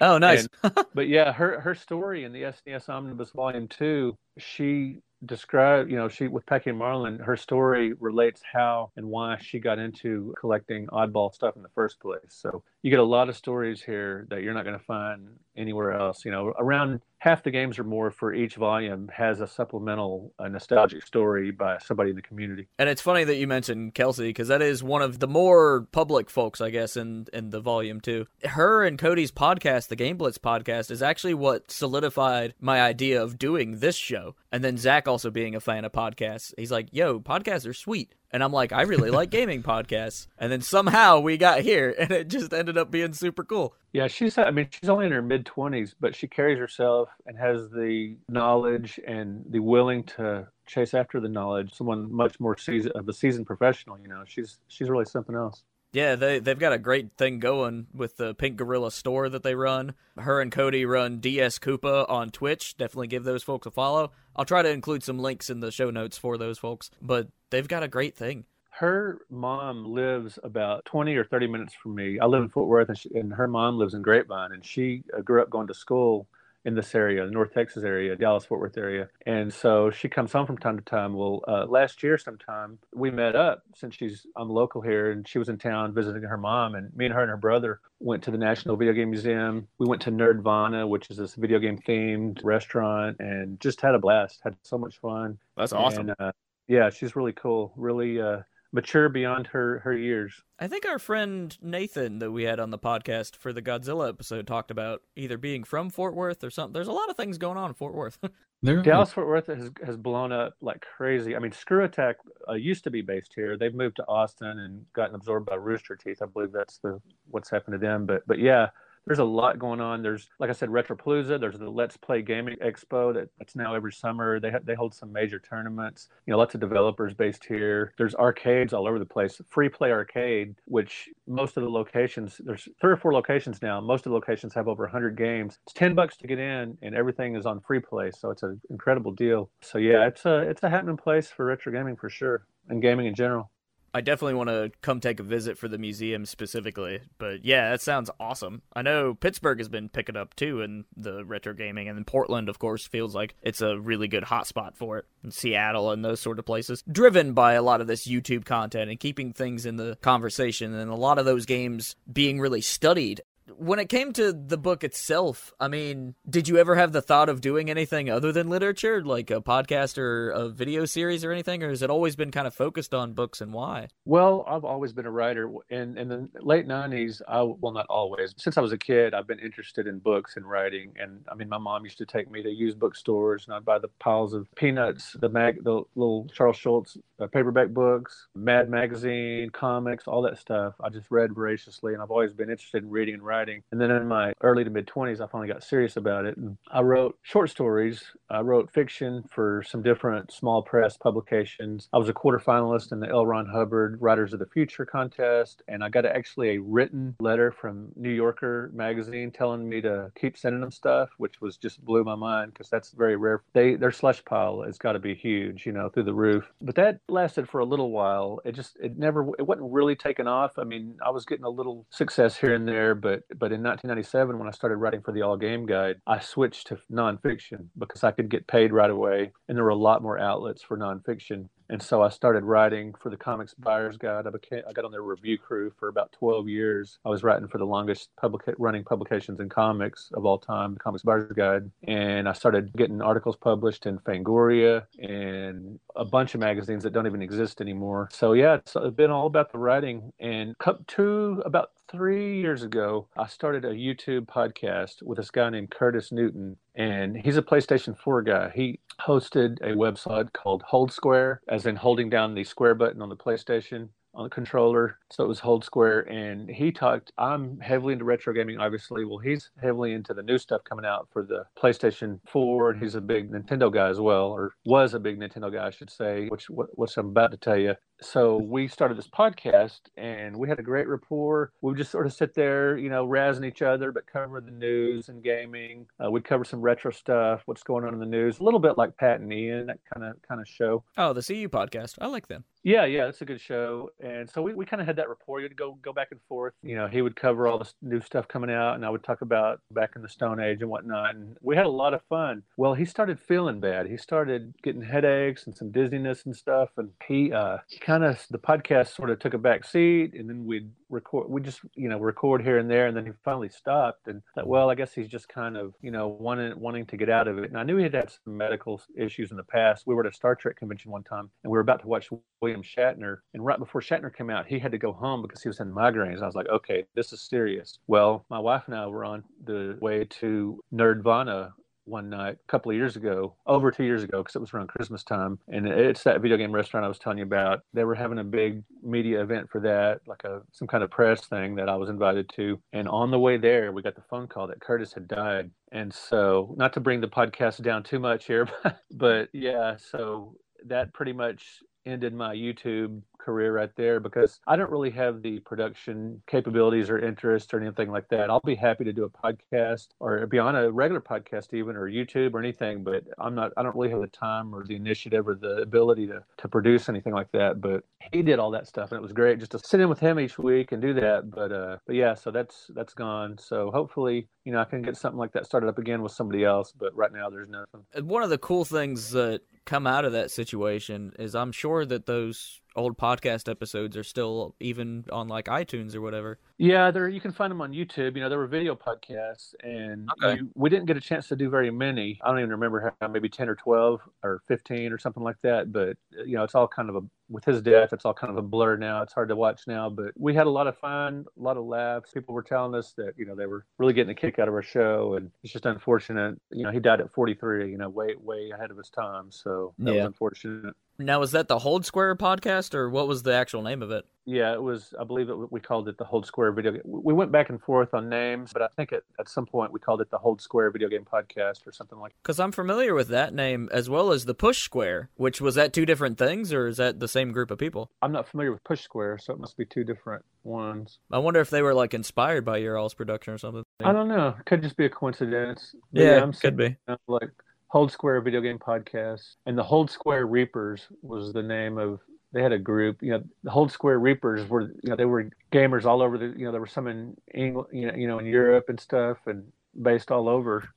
Oh, nice. and, but yeah, her her story in the SNES Omnibus Volume Two, she describe you know she with Packy Marlon her story relates how and why she got into collecting oddball stuff in the first place. So you get a lot of stories here that you're not going to find anywhere else. You know around half the games or more for each volume has a supplemental a nostalgic story by somebody in the community. And it's funny that you mentioned kelsey because that is one of the more public folks i guess in in the volume too. Her and cody's podcast the game blitz podcast is actually what solidified my idea of doing this show. And then zach also being a fan of podcasts he's like yo podcasts are sweet and I'm like, I really like gaming podcasts. And then somehow we got here and it just ended up being super cool. Yeah, she's, I mean, she's only in her mid 20s, but she carries herself and has the knowledge and the willing to chase after the knowledge. Someone much more seasoned, of a seasoned professional, you know, she's, she's really something else. Yeah, they they've got a great thing going with the Pink Gorilla store that they run. Her and Cody run DS Koopa on Twitch. Definitely give those folks a follow. I'll try to include some links in the show notes for those folks, but they've got a great thing. Her mom lives about 20 or 30 minutes from me. I live in Fort Worth, and, she, and her mom lives in Grapevine, and she uh, grew up going to school in this area, the North Texas area, Dallas Fort Worth area. And so she comes home from time to time. Well, uh, last year sometime we met up since she's I'm local here, and she was in town visiting her mom. And me and her and her brother went to the National Video Game Museum. We went to Nerdvana, which is this video game themed restaurant, and just had a blast. Had so much fun. That's awesome. And, uh, yeah, she's really cool. Really. Uh, mature beyond her her years. I think our friend Nathan that we had on the podcast for the Godzilla episode talked about either being from Fort Worth or something. There's a lot of things going on in Fort Worth. Dallas Fort Worth has, has blown up like crazy. I mean, Screw Attack uh, used to be based here. They've moved to Austin and gotten absorbed by Rooster Teeth. I believe that's the what's happened to them. But but yeah, there's a lot going on. There's, like I said, Retropalooza. There's the Let's Play Gaming Expo that, that's now every summer. They ha- they hold some major tournaments. You know, lots of developers based here. There's arcades all over the place. Free Play Arcade, which most of the locations, there's three or four locations now. Most of the locations have over 100 games. It's 10 bucks to get in, and everything is on free play. So it's an incredible deal. So yeah, it's a it's a happening place for retro gaming for sure, and gaming in general. I definitely want to come take a visit for the museum specifically. But yeah, that sounds awesome. I know Pittsburgh has been picking up too in the retro gaming, and then Portland, of course, feels like it's a really good hotspot for it. And Seattle and those sort of places, driven by a lot of this YouTube content and keeping things in the conversation, and a lot of those games being really studied when it came to the book itself, I mean, did you ever have the thought of doing anything other than literature, like a podcast or a video series or anything, or has it always been kind of focused on books and why? Well, I've always been a writer. In in the late '90s, I well, not always. Since I was a kid, I've been interested in books and writing. And I mean, my mom used to take me to used bookstores, and I'd buy the piles of Peanuts, the mag, the little Charles Schulz uh, paperback books, Mad magazine, comics, all that stuff. I just read voraciously, and I've always been interested in reading and writing writing. And then in my early to mid 20s, I finally got serious about it. And I wrote short stories. I wrote fiction for some different small press publications. I was a quarterfinalist in the L. Ron Hubbard Writers of the Future contest. And I got actually a written letter from New Yorker magazine telling me to keep sending them stuff, which was just blew my mind because that's very rare. They Their slush pile has got to be huge, you know, through the roof. But that lasted for a little while. It just, it never, it wasn't really taken off. I mean, I was getting a little success here and there, but but in 1997, when I started writing for the All Game Guide, I switched to nonfiction because I could get paid right away, and there were a lot more outlets for nonfiction. And so I started writing for the Comics Buyer's Guide. I, became, I got on their review crew for about 12 years. I was writing for the longest public, running publications in comics of all time, the Comics Buyer's Guide. And I started getting articles published in Fangoria and a bunch of magazines that don't even exist anymore. So yeah, it's been all about the writing. And to about three years ago, I started a YouTube podcast with this guy named Curtis Newton, and he's a PlayStation 4 guy. He hosted a website called Hold Square, as in holding down the square button on the PlayStation on the controller. So it was Hold Square. And he talked, I'm heavily into retro gaming, obviously. Well, he's heavily into the new stuff coming out for the PlayStation 4. And he's a big Nintendo guy as well, or was a big Nintendo guy, I should say, which what I'm about to tell you so we started this podcast and we had a great rapport. We would just sort of sit there, you know, razzing each other, but cover the news and gaming. Uh, we'd cover some retro stuff, what's going on in the news, a little bit like Pat and Ian, that kind of kind of show. Oh, the CU podcast. I like them. Yeah, yeah, it's a good show. And so we, we kind of had that rapport. You'd go go back and forth. You know, he would cover all the new stuff coming out, and I would talk about back in the Stone Age and whatnot. And we had a lot of fun. Well, he started feeling bad. He started getting headaches and some dizziness and stuff, and he uh, he kind of the podcast sort of took a back seat, and then we'd record. We just you know record here and there, and then he finally stopped. And thought, mm-hmm. well, I guess he's just kind of you know wanting wanting to get out of it. And I knew he had had some medical issues in the past. We were at a Star Trek convention one time, and we were about to watch William Shatner. And right before Shatner came out, he had to go home because he was having migraines. I was like, okay, this is serious. Well, my wife and I were on the way to Nerdvana one night a couple of years ago, over two years ago, because it was around Christmas time. And it's that video game restaurant I was telling you about. They were having a big media event for that, like a some kind of press thing that I was invited to. And on the way there, we got the phone call that Curtis had died. And so, not to bring the podcast down too much here, but, but yeah, so that pretty much ended my YouTube career right there because I don't really have the production capabilities or interest or anything like that. I'll be happy to do a podcast or be on a regular podcast even or YouTube or anything, but I'm not I don't really have the time or the initiative or the ability to to produce anything like that. But he did all that stuff and it was great just to sit in with him each week and do that. But uh but yeah, so that's that's gone. So hopefully, you know, I can get something like that started up again with somebody else, but right now there's nothing. One of the cool things that come out of that situation is I'm sure that those old podcast episodes are still even on like iTunes or whatever. Yeah, there you can find them on YouTube. You know, there were video podcasts, and okay. you, we didn't get a chance to do very many. I don't even remember how maybe ten or twelve or fifteen or something like that. But you know, it's all kind of a with his death, it's all kind of a blur now. It's hard to watch now, but we had a lot of fun, a lot of laughs. People were telling us that you know they were really getting a kick out of our show, and it's just unfortunate. You know, he died at 43. You know, way way ahead of his time, so that yeah. was unfortunate. Now, was that the Hold Square podcast, or what was the actual name of it? Yeah, it was. I believe it, we called it the Hold Square Video Game. We went back and forth on names, but I think at, at some point we called it the Hold Square Video Game Podcast or something like. Because I'm familiar with that name as well as the Push Square, which was that two different things, or is that the same group of people? I'm not familiar with Push Square, so it must be two different ones. I wonder if they were like inspired by your all's production or something. I don't know. Could just be a coincidence. But yeah, yeah could be. Like Hold Square video game podcast, and the Hold Square Reapers was the name of they had a group. You know, the Hold Square Reapers were you know they were gamers all over the you know there were some in England you know you know in Europe and stuff and based all over.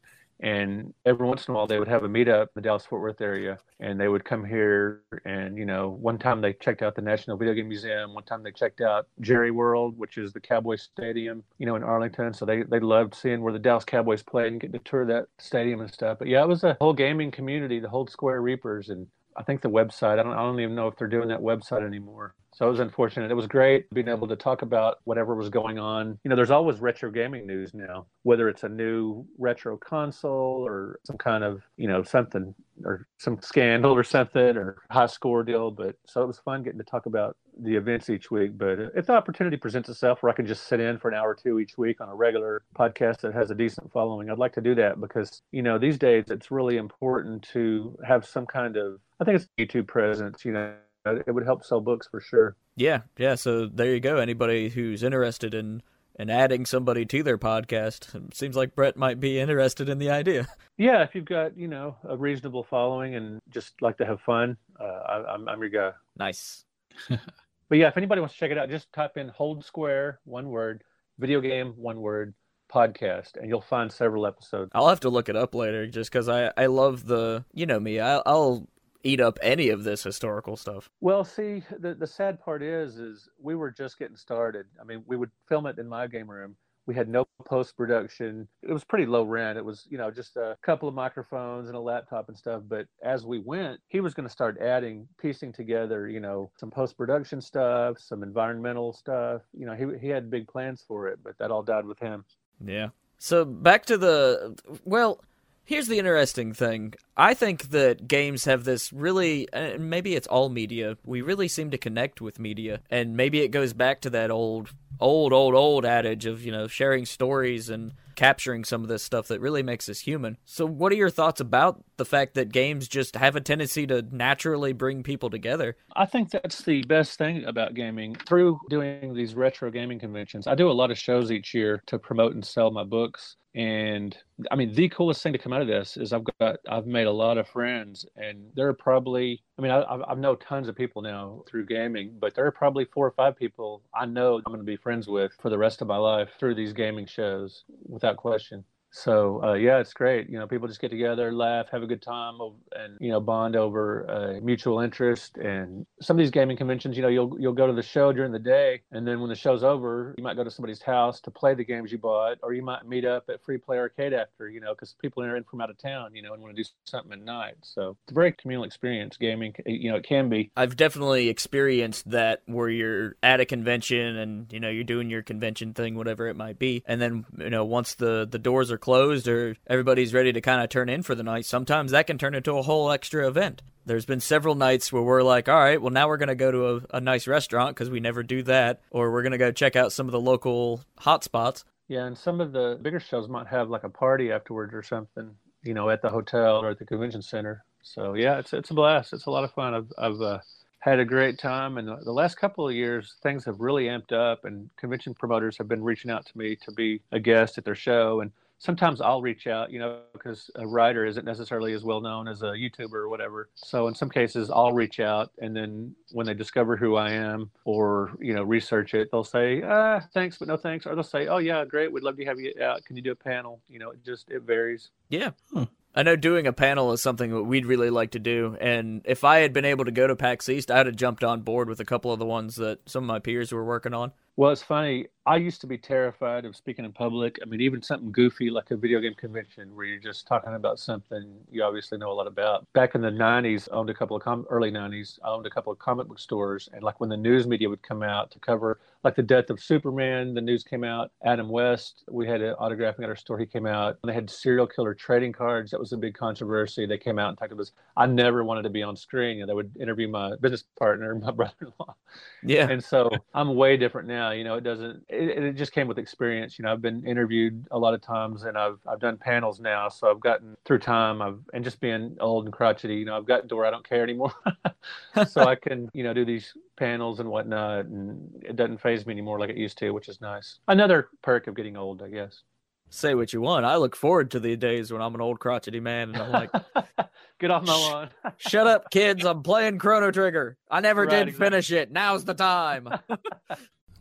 And every once in a while, they would have a meetup in the Dallas Fort Worth area, and they would come here. And you know, one time they checked out the National Video Game Museum. One time they checked out Jerry World, which is the Cowboy Stadium, you know, in Arlington. So they they loved seeing where the Dallas Cowboys played and getting to tour that stadium and stuff. But yeah, it was a whole gaming community, the Hold Square Reapers, and I think the website. I don't. I don't even know if they're doing that website anymore. So it was unfortunate. It was great being able to talk about whatever was going on. You know, there's always retro gaming news now, whether it's a new retro console or some kind of, you know, something or some scandal or something or high score deal. But so it was fun getting to talk about the events each week. But if the opportunity presents itself where I can just sit in for an hour or two each week on a regular podcast that has a decent following, I'd like to do that because, you know, these days it's really important to have some kind of, I think it's YouTube presence, you know it would help sell books for sure. Yeah, yeah. So there you go. Anybody who's interested in in adding somebody to their podcast, seems like Brett might be interested in the idea. Yeah, if you've got you know a reasonable following and just like to have fun, uh, I, I'm I'm your guy. Nice. but yeah, if anybody wants to check it out, just type in "Hold Square" one word, video game one word podcast and you'll find several episodes i'll have to look it up later just because i i love the you know me I, i'll eat up any of this historical stuff. Well, see, the the sad part is, is we were just getting started. I mean, we would film it in my game room. We had no post production. It was pretty low rent. It was, you know, just a couple of microphones and a laptop and stuff. But as we went, he was going to start adding, piecing together, you know, some post production stuff, some environmental stuff. You know, he he had big plans for it, but that all died with him. Yeah. So back to the well, Here's the interesting thing. I think that games have this really, and maybe it's all media. We really seem to connect with media. And maybe it goes back to that old, old, old, old adage of, you know, sharing stories and capturing some of this stuff that really makes us human. So, what are your thoughts about the fact that games just have a tendency to naturally bring people together? I think that's the best thing about gaming. Through doing these retro gaming conventions, I do a lot of shows each year to promote and sell my books and i mean the coolest thing to come out of this is i've got i've made a lot of friends and there are probably i mean i i know tons of people now through gaming but there are probably four or five people i know i'm going to be friends with for the rest of my life through these gaming shows without question so uh, yeah, it's great. You know, people just get together, laugh, have a good time, and you know, bond over uh, mutual interest. And some of these gaming conventions, you know, you'll you'll go to the show during the day, and then when the show's over, you might go to somebody's house to play the games you bought, or you might meet up at Free Play Arcade after, you know, because people are in from out of town, you know, and want to do something at night. So it's a very communal experience. Gaming, you know, it can be. I've definitely experienced that where you're at a convention and you know you're doing your convention thing, whatever it might be, and then you know once the the doors are closed or everybody's ready to kind of turn in for the night, sometimes that can turn into a whole extra event. There's been several nights where we're like, all right, well, now we're going to go to a, a nice restaurant because we never do that, or we're going to go check out some of the local hot spots. Yeah, and some of the bigger shows might have like a party afterwards or something, you know, at the hotel or at the convention center. So yeah, it's it's a blast. It's a lot of fun. I've I've uh, had a great time, and the last couple of years things have really amped up, and convention promoters have been reaching out to me to be a guest at their show, and sometimes I'll reach out, you know, because a writer isn't necessarily as well known as a YouTuber or whatever. So in some cases, I'll reach out, and then when they discover who I am or you know research it, they'll say, "Ah, thanks, but no thanks," or they'll say, "Oh yeah, great, we'd love to have you out. Can you do a panel?" You know, it just it varies. Yeah. Huh. I know doing a panel is something that we'd really like to do, and if I had been able to go to PAX East, I'd have jumped on board with a couple of the ones that some of my peers were working on. Well, it's funny. I used to be terrified of speaking in public. I mean, even something goofy like a video game convention where you're just talking about something you obviously know a lot about. Back in the 90s, I owned a couple of com- early 90s, I owned a couple of comic book stores. And like when the news media would come out to cover like the death of Superman, the news came out. Adam West, we had an autographing at our store. He came out. And they had serial killer trading cards. That was a big controversy. They came out and talked about this. I never wanted to be on screen. You know, they would interview my business partner, my brother in law. Yeah. And so I'm way different now. You know, it doesn't, it, it just came with experience. You know, I've been interviewed a lot of times and I've, I've done panels now. So I've gotten through time. I've, and just being old and crotchety, you know, I've gotten to where I don't care anymore. so I can, you know, do these panels and whatnot. And it doesn't phase me anymore like it used to, which is nice. Another perk of getting old, I guess. Say what you want. I look forward to the days when I'm an old crotchety man and I'm like, Get off my lawn. shut up, kids. I'm playing Chrono Trigger. I never Right, did exactly. finish it. Now's the time.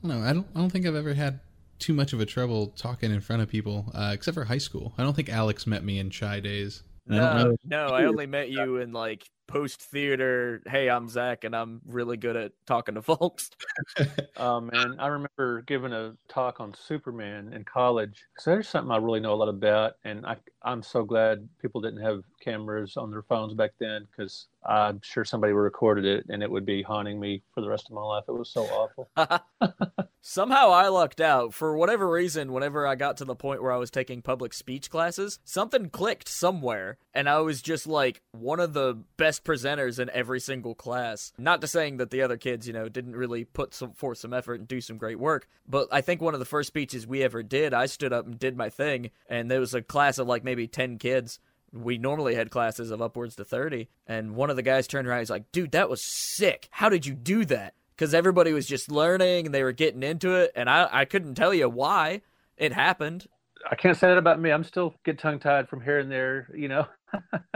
No, I don't. I don't think I've ever had too much of a trouble talking in front of people, uh, except for high school. I don't think Alex met me in shy days. And I no, I only met you in like post theater. Hey, I'm Zach, and I'm really good at talking to folks. Um, oh man, I remember giving a talk on Superman in college. So there's something I really know a lot about, and I I'm so glad people didn't have cameras on their phones back then because I'm sure somebody recorded it and it would be haunting me for the rest of my life. It was so awful. Somehow I lucked out. For whatever reason, whenever I got to the point where I was taking public speech classes, something clicked somewhere, and I was just like one of the best presenters in every single class. Not to saying that the other kids, you know, didn't really put some forth some effort and do some great work, but I think one of the first speeches we ever did, I stood up and did my thing, and there was a class of like maybe 10 kids. We normally had classes of upwards to 30, and one of the guys turned around, he's like, dude, that was sick. How did you do that? because everybody was just learning and they were getting into it, and I I couldn't tell you why it happened. I can't say that about me. I'm still get tongue tied from here and there, you know.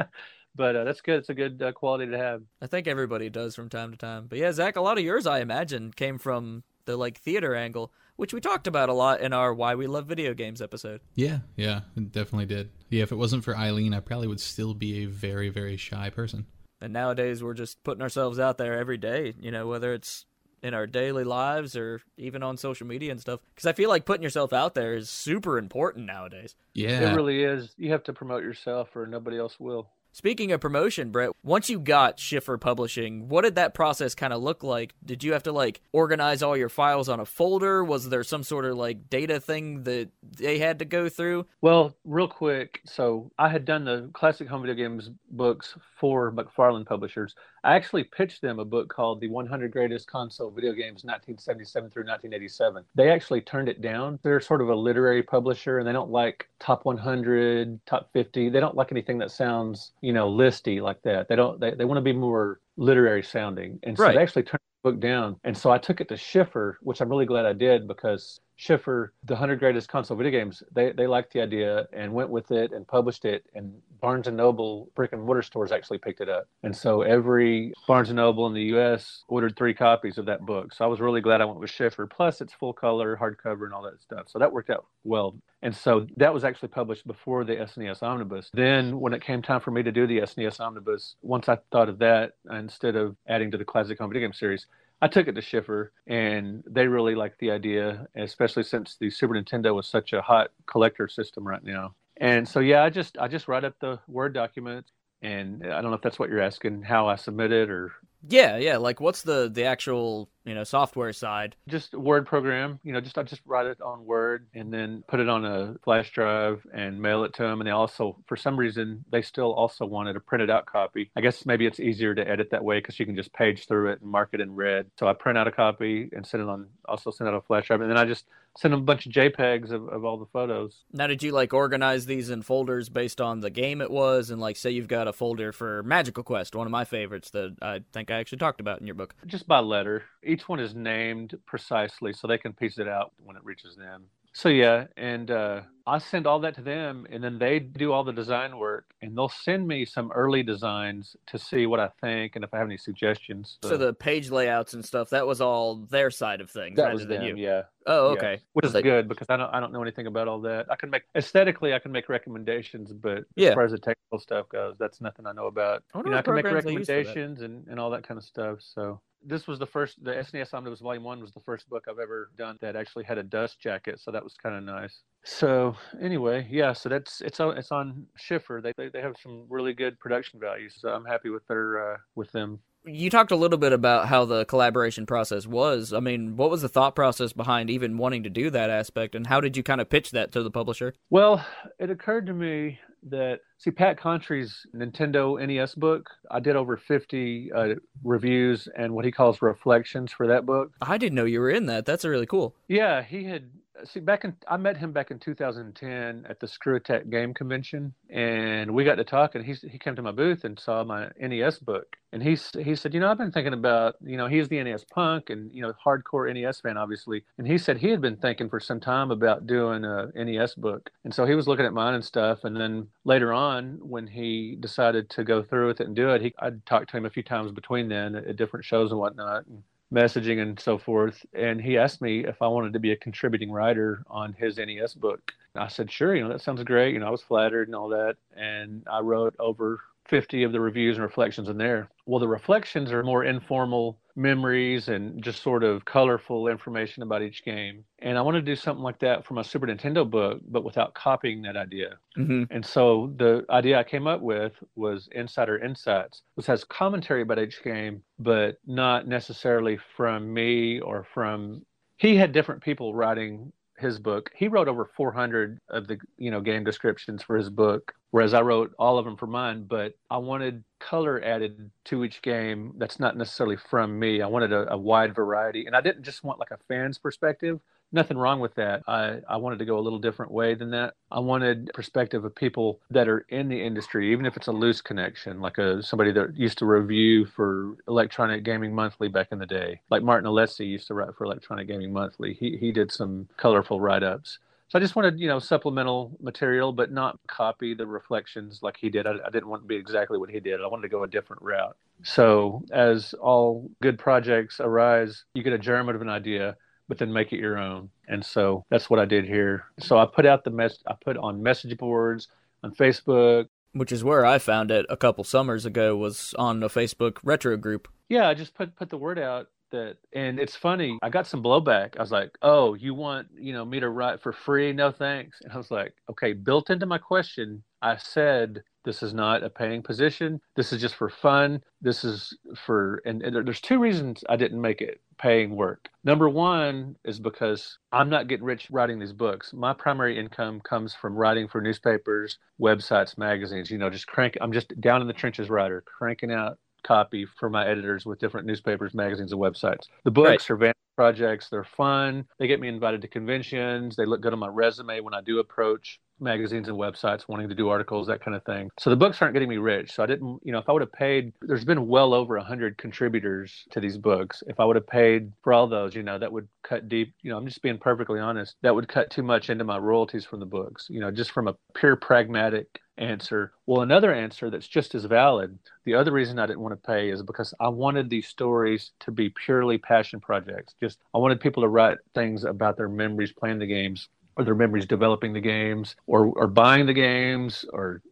but uh, that's good. It's a good uh, quality to have. I think everybody does from time to time. But yeah, Zach, a lot of yours I imagine came from the like theater angle, which we talked about a lot in our Why We Love Video Games episode. Yeah, yeah, it definitely did. Yeah, if it wasn't for Eileen, I probably would still be a very, very shy person. And nowadays we're just putting ourselves out there every day, you know, whether it's in our daily lives or even on social media and stuff. Because I feel like putting yourself out there is super important nowadays. Yeah, It really is. You have to promote yourself, or nobody else will. Speaking of promotion, Brett, once you got Schiffer Publishing, what did that process kind of look like? Did you have to like organize all your files on a folder? Was there some sort of like data thing that they had to go through? Well, real quick, so I had done the classic home video games books for McFarland Publishers. I actually pitched them a book called The 100 Greatest Console Video Games 1977 through 1987. They actually turned it down. They're sort of a literary publisher and they don't like top 100, top 50. They don't like anything that sounds, you know, listy like that. They don't they, they want to be more literary sounding. And so Right. they actually turned book down. And so I took it to Schiffer, which I'm really glad I did because Schiffer, the 100 greatest console video games, they, they liked the idea and went with it and published it. And Barnes and Noble brick and mortar stores actually picked it up. And so every Barnes and Noble in the U.S. ordered three copies of that book. So I was really glad I went with Schiffer. Plus, it's full color, hardcover, and all that stuff. So that worked out well. And so that was actually published before the SNES Omnibus. Then, when it came time for me to do the SNES Omnibus, once I thought of that, instead of adding to the classic home video game series, I took it to Schiffer, and they really liked the idea, especially since the Super Nintendo was such a hot collector system right now. And so, yeah, I just I just write up the Word document, and I don't know if that's what you're asking, how I submit it, or Yeah, yeah. Like, what's the the actual you know software side? just Word program. You know, just I just write it on Word and then put it on a flash drive and mail it to them. And they also, for some reason, they still also wanted a printed out copy. I guess maybe it's easier to edit that way because you can just page through it and mark it in red. So I print out a copy and send it on. Also send out a flash drive, and then I just send them a bunch of JPEGs of, of all the photos. Now, did you like organize these in folders based on the game it was, and like say you've got a folder for Magical Quest, one of my favorites that I think I actually talked about in your book. just by letter. Each one is named precisely so they can piece it out when it reaches them. So yeah, and uh, I send all that to them, and then they do all the design work, and they'll send me some early designs to see what I think and if I have any suggestions. So the page layouts and stuff that was all their side of things that rather was than them, you. yeah, Oh, yeah. okay. which is Like- good because I don't I don't know anything about all that. I can make aesthetically I can make recommendations, but Yeah. as far as the technical stuff goes, that's nothing I know about. I you know, I can make programs they use for that. recommendations and, and all that kind of stuff. So this was the first, the SNES Omnibus Volume One was the first book I've ever done that actually had a dust jacket. So that was kind of nice. So anyway, yeah. So that's it's on it's on Schiffer. They, they they have some really good production values. So I'm happy with their uh, with them. You talked a little bit about how the collaboration process was. I mean, what was the thought process behind even wanting to do that aspect, and how did you kind of pitch that to the publisher? Well, it occurred to me that see Pat Contri's Nintendo NES book. I did over 50 uh, reviews and what he calls reflections for that book. I didn't know you were in that. That's really cool. Yeah, he had see back in I met him back in 2010 at the Screw Attack Game Convention, and we got to talk. And he he came to my booth and saw my NES book, and he he said, you know, I've been thinking about, you know, he's the NES punk and you know hardcore NES fan, obviously, and he said he had been thinking for some time about doing a NES book, and so he was looking at mine and stuff, and then later on when he decided to go through with it and do it, he I'd talked to him a few times between then at, at different shows and whatnot. And, messaging and so forth. And he asked me if I wanted to be a contributing writer on his NES book. And I said, sure, you know, that sounds great. You know, I was flattered and all that. And I wrote over 50 of the reviews and reflections in there. Well, the reflections are more informal memories and just sort of colorful information about each game. And I want to do something like that for my Super Nintendo book, but without copying that idea. Mm-hmm. And so the idea I came up with was Insider Insights, which has commentary about each game, but not necessarily from me or from. He had different people writing his book. He wrote over 400 of the you know game descriptions for his book, whereas I wrote all of them for mine. But I wanted color added to each game that's not necessarily from me. I wanted a, a wide variety, and I didn't just want like a fan's perspective nothing wrong with that. I, I wanted to go a little different way than that. I wanted perspective of people that are in the industry, even if it's a loose connection, like a somebody that used to review for Electronic Gaming Monthly back in the day, like Martin Alessi used to write for Electronic Gaming Monthly. He he did some colorful write ups. So I just wanted, you know, supplemental material, but not copy the reflections like he did. I, I, didn't want to be exactly what he did. I wanted to go a different route. So as all good projects arise, you get a germ of an idea, but then make it your own. And so that's what I did here. So I put out the mess. I put on message boards on Facebook, which is where I found it a couple summers ago. Was on a Facebook retro group. Yeah, I just put put the word out that and it's funny i got some blowback i was like oh you want you know me to write for free no thanks and i was like okay built into my question i said this is not a paying position. This is just for fun. This is for, and, and, there's two reasons I didn't make it paying work. Number one is because I'm not getting rich writing these books. My primary income comes from writing for newspapers, websites, magazines, you know, just crank, I'm just down in the trenches writer, cranking out copy for my editors with different newspapers, magazines, and websites. The books right. are vanity projects. They're fun. They get me invited to conventions. They look good on my resume when I do approach magazines and websites wanting to do articles, that kind of thing. So the books aren't getting me rich. So I didn't, you know, if I would have paid, there's been well over 100 contributors to these books. If I would have paid for all those, you know, that would cut deep, you know, I'm just being perfectly honest, that would cut too much into my royalties from the books, you know, just from a pure pragmatic answer. Well, another answer that's just as valid, the other reason I didn't want to pay is because I wanted these stories to be purely passion projects. Just I wanted people to write things about their memories playing the games or their memories developing the games or, or buying the games or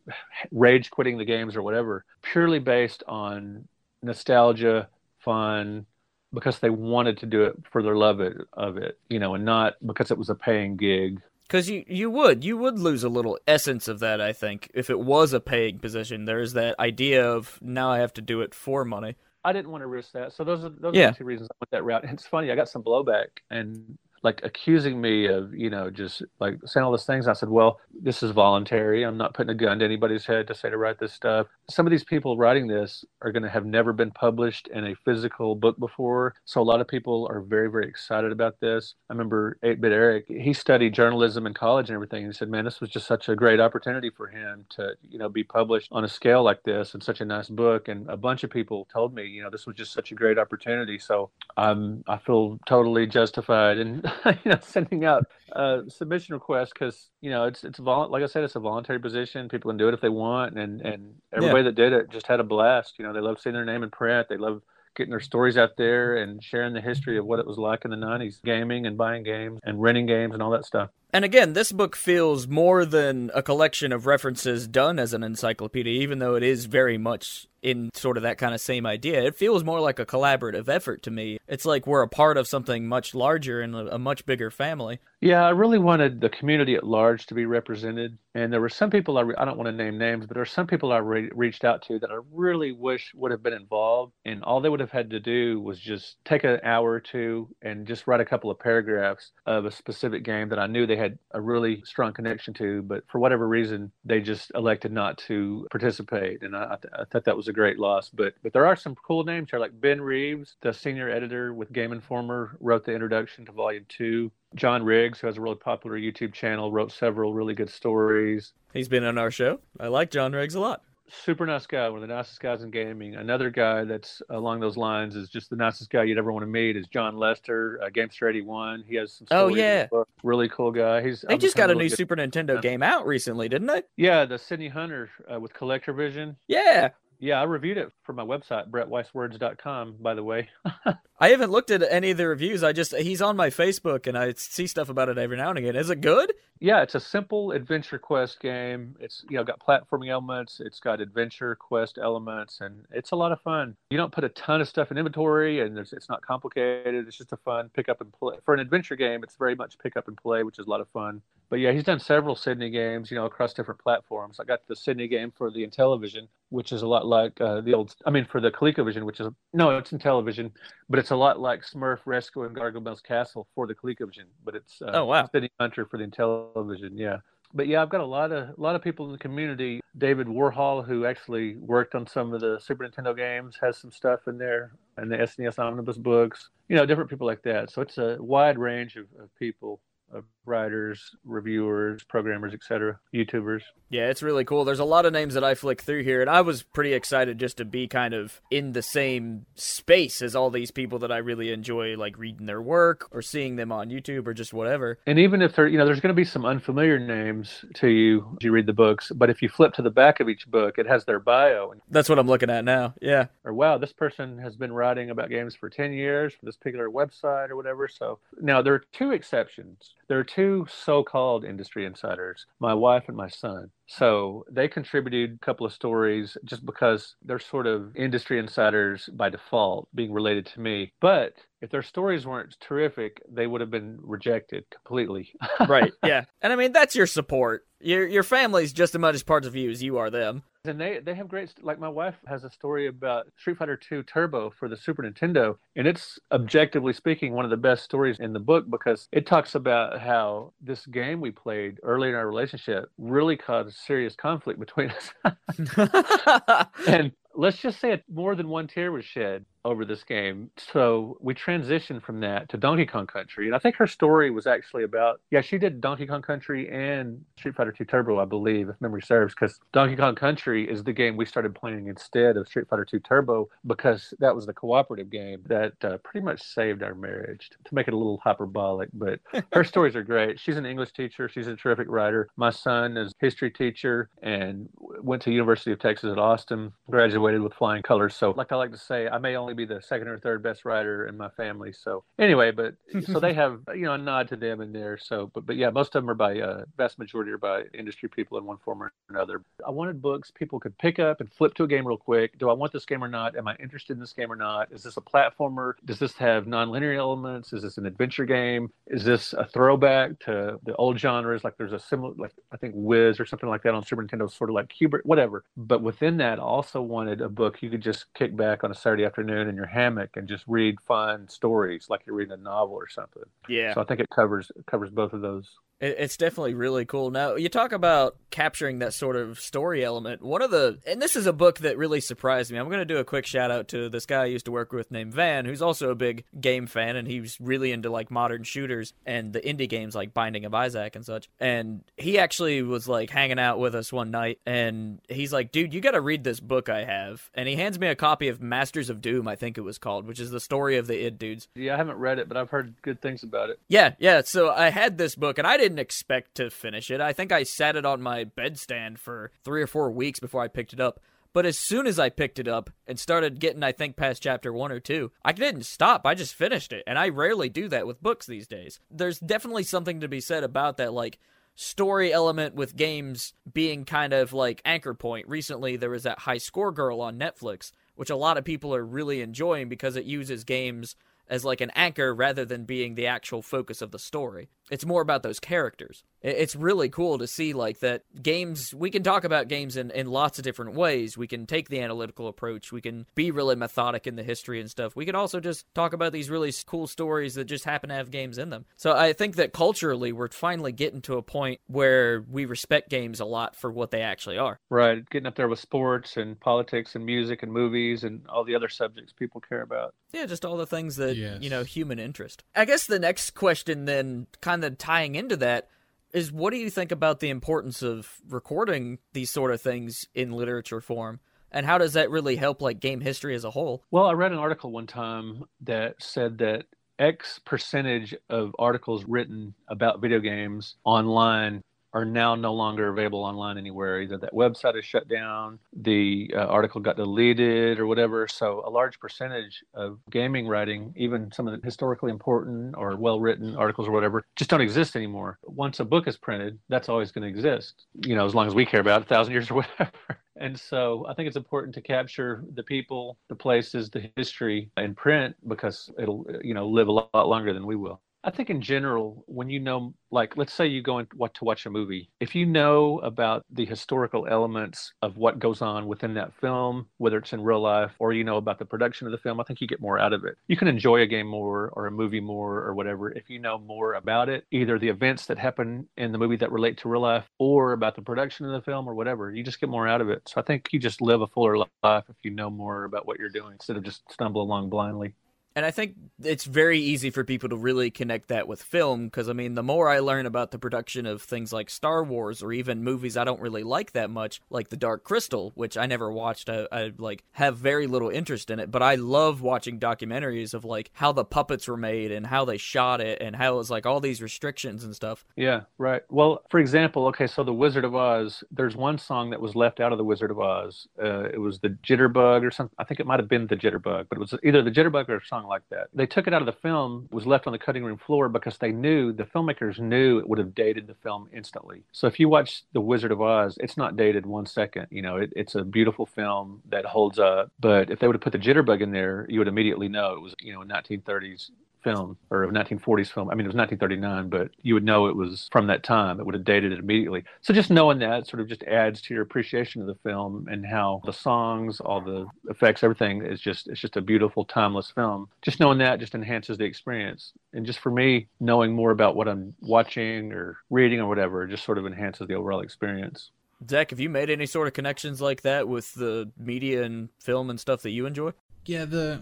rage quitting the games or whatever purely based on nostalgia fun because they wanted to do it for their love of it you know and not because it was a paying gig? Because you, you would you would lose a little essence of that i think if it was a paying position. There's that idea of now i have to do it for money. I didn't want to risk that. So those are those yeah. are the two reasons i went that route. And it's funny i got some blowback and like accusing me of you know just like saying all these things. I said well this is voluntary. I'm not putting a gun to anybody's head to say to write this stuff. Some of these people writing this are going to have never been published in a physical book before. So a lot of people are very very excited about this. I remember 8-bit eric he studied journalism in college and everything. And he said man this was just such a great opportunity for him to you know be published on a scale like this and such a nice book. And a bunch of people told me you know this was just such a great opportunity. So i'm i feel totally justified and you know, sending out uh, submission requests because you know it's it's vol- like I said, it's a voluntary position. People can do it if they want, and and everybody yeah. that did it just had a blast. You know, they love seeing their name in print. They love getting their stories out there and sharing the history of what it was like in the 90s gaming and buying games and renting games and all that stuff and again, this book feels more than a collection of references done as an encyclopedia, even though it is very much in sort of that kind of same idea. It feels more like a collaborative effort to me. It's like we're a part of something much larger and a, much bigger family. Yeah, I really wanted the community at large to be represented. And there were some people, I, re- I don't want to name names, but there are some people I re- reached out to that I really wish would have been involved. And all they would have had to do was just take an hour or two and just write a couple of paragraphs of a specific game that I knew they had a really strong connection to, but for whatever reason, they just elected not to participate. And I, I, thought that was a great loss. But but there are some cool names here, like Ben Reeves, the senior editor with Game Informer, wrote the introduction to Volume Two. John Riggs, who has a really popular YouTube channel, wrote several really good stories. He's been on our show. I like John Riggs a lot. Super nice guy, one of the nicest guys in gaming. Another guy that's along those lines is just the nicest guy you'd ever want to meet is John Lester, uh, Gamester 81. He has some Oh, yeah. Really cool guy. He's They I've just got a new Super Nintendo game out recently, didn't they? Yeah, the Sydney Hunter uh, with Collector Vision. Yeah. Yeah, I reviewed it for my website, brettweisswords.com, by the way. I haven't looked at any of the reviews. I just he's on my Facebook and I see stuff about it every now and again. Is it good? Yeah, it's a simple adventure quest game. It's you know got platforming elements, it's got adventure quest elements, and it's a lot of fun. You don't put a ton of stuff in inventory, and there's, it's not complicated. It's just a fun pick up and play. For an adventure game, it's very much pick up and play, which is a lot of fun. But yeah, he's done several Sydney games, you know, across different platforms. I got the Sydney game for the Intellivision, which is a lot like uh, the old. I mean, for the ColecoVision, which is no, it's Intellivision, but it's a lot like Smurf Rescue and Gargamels Castle for the ColecoVision, but it's uh, Oh, wow. Sydney Hunter for the Intellivision. Yeah, but yeah, I've got a lot of a lot of people in the community. David Warhol, who actually worked on some of the Super Nintendo games, has some stuff in there, and the SNES Omnibus books. You know, different people like that. So it's a wide range of, of people, of writers, reviewers, programmers, etc., YouTubers. Yeah, it's really cool. There's a lot of names that I flick through here, and I was pretty excited just to be kind of in the same space as all these people that I really enjoy, like reading their work or seeing them on YouTube or just whatever. And even if there, you know, there's going to be some unfamiliar names to you as you read the books, but if you flip to the back of each book, it has their bio and That's what I'm looking at now. Yeah. or wow, this person has been writing about games for 10 years for this particular website or whatever. So now there are two exceptions. There are two so called industry insiders, my wife and my son. So they contributed a couple of stories just because they're sort of industry insiders by default, being related to me. But if their stories weren't terrific, they would have been rejected completely. Right. yeah. And I mean, that's your support. Your your family's just as much as parts of you as you are them. And they they have great like my wife has a story about Street Fighter 2 Turbo for the Super Nintendo and it's objectively speaking one of the best stories in the book because it talks about how this game we played early in our relationship really caused serious conflict between us. and let's just say it, more than one tear was shed over this game. So we transitioned from that to Donkey Kong Country. And I think her story was actually about, yeah, she did Donkey Kong Country and Street Fighter 2 Turbo, I believe, if memory serves, because Donkey Kong Country is the game we started playing instead of Street Fighter 2 Turbo because that was the cooperative game that uh, pretty much saved our marriage, to make it a little hyperbolic. But her stories are great. She's an English teacher. She's a terrific writer. My son is a history teacher and went to University of Texas at Austin, graduated with flying colors. So, like I like to say, I may only be the second or third best writer in my family. So, anyway, but so they have you know a nod to them in there. So, but but yeah, most of them are by uh, vast majority are by industry people in one form or another. I wanted books people could pick up and flip to a game real quick. Do I want this game or not? Am I interested in this game or not? Is this a platformer? Does this have non-linear elements? Is this an adventure game? Is this a throwback to the old genres? Like there's a similar, like I think Wiz or something like that on Super Nintendo, sort of like Hubert, whatever. But within that, I also wanted a book you could just kick back on a Saturday afternoon in your hammock and just read fun stories, like you're reading a novel or something. yeah. So I think it covers it covers both of those. It- It's definitely really cool. Now, you talk about capturing that sort of story element. One of the, and this is a book that really surprised me. I'm going to do a quick shout out to this guy I used to work with named Van, who's also a big game fan, and he's really into like modern shooters and the indie games like Binding of Isaac and such. And he actually was like hanging out with us one night, and he's like, dude, you got to read this book I have. And he hands me a copy of Masters of Doom, I think it was called, which is the story of the id dudes. Yeah, I haven't read it, but I've heard good things about it. Yeah, yeah. So I had this book, and I didn't expect to finish it. I think I sat it on my bedstand for three or four weeks before I picked it up. But as soon as I picked it up and started getting, I think, past chapter one or two, I didn't stop. I just finished it. And I rarely do that with books these days. There's definitely something to be said about that, like, story element with games being kind of like anchor point. Recently, there was that High Score Girl on Netflix, which a lot of people are really enjoying because it uses games as like an anchor rather than being the actual focus of the story. It's more about those characters. It's really cool to see like that games we can talk about games in, in lots of different ways. We can take the analytical approach. We can be really methodic in the history and stuff. We could also just talk about these really cool stories that just happen to have games in them. So I think that culturally we're finally getting to a point where we respect games a lot for what they actually are. Right, getting up there with sports and politics and music and movies and all the other subjects people care about. Yeah, just all the things that Yes. you know human interest. I guess the next question, then, kind of tying into that, is what do you think about the importance of recording these sort of things in literature form, and how does that really help like game history as a whole? Well, I read an article one time that said that X percentage of articles written about video games online are now no longer available online anywhere. Either that website is shut down, the uh, article got deleted, or whatever. So, a large percentage of gaming writing, even some of the historically important or well written articles or whatever, just don't exist anymore. Once a book is printed, that's always going to exist, you know, as long as we care about it, a thousand years or whatever. And so I think it's important to capture the people, the places, the history in print because it'll, you know, live a lot longer than we will. I think in general, when you know, like, let's say you go and what to watch a movie, if you know about the historical elements of what goes on within that film, whether it's in real life or you know about the production of the film, I think you get more out of it. You can enjoy a game more or a movie more or whatever if you know more about it, either the events that happen in the movie that relate to real life or about the production of the film or whatever. You just get more out of it. So I think you just live a fuller life if you know more about what you're doing instead of just stumble along blindly. And I think it's very easy for people to really connect that with film because I mean, the more I learn about the production of things like Star Wars or even movies I don't really like that much, like The Dark Crystal, which I never watched, I, I like have very little interest in it, but I love watching documentaries of like how the puppets were made and how they shot it and how it was like all these restrictions and stuff. Yeah, right. Well, for example, okay, so The Wizard of Oz, there's one song that was left out of The Wizard of Oz. Uh, it was the Jitterbug or something. I think it might have been the Jitterbug, but it was either the Jitterbug or a song like that. They took it out of the film, was left on the cutting room floor because they knew, the filmmakers knew it would have dated the film instantly. So if you watch The Wizard of Oz, it's not dated one second. You know, it, it's a beautiful film that holds up. But if they would have put the Jitterbug in there, you would immediately know it was, you know, a 1930s film or a 1940s film. I mean, it was 1939, but you would know it was from that time. It would have dated it immediately. So just knowing that sort of just adds to your appreciation of the film and how the songs, all the effects, everything is just it's just a beautiful, timeless film. Just knowing that just enhances the experience. And just for me, knowing more about what I'm watching or reading or whatever just sort of enhances the overall experience. Zach, have you made any sort of connections like that with the media and film and stuff that you enjoy? Yeah, the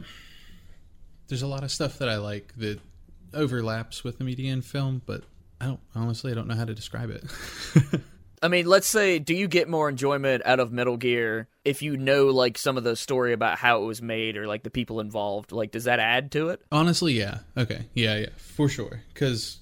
there's a lot of stuff that I like that overlaps with the media and film, but I don't honestly I don't know how to describe it. I mean, let's say, do you get more enjoyment out of Metal Gear if you know like some of the story about how it was made or like the people involved? Like, does that add to it? Honestly, yeah. Okay. Yeah, yeah, for sure. Cuz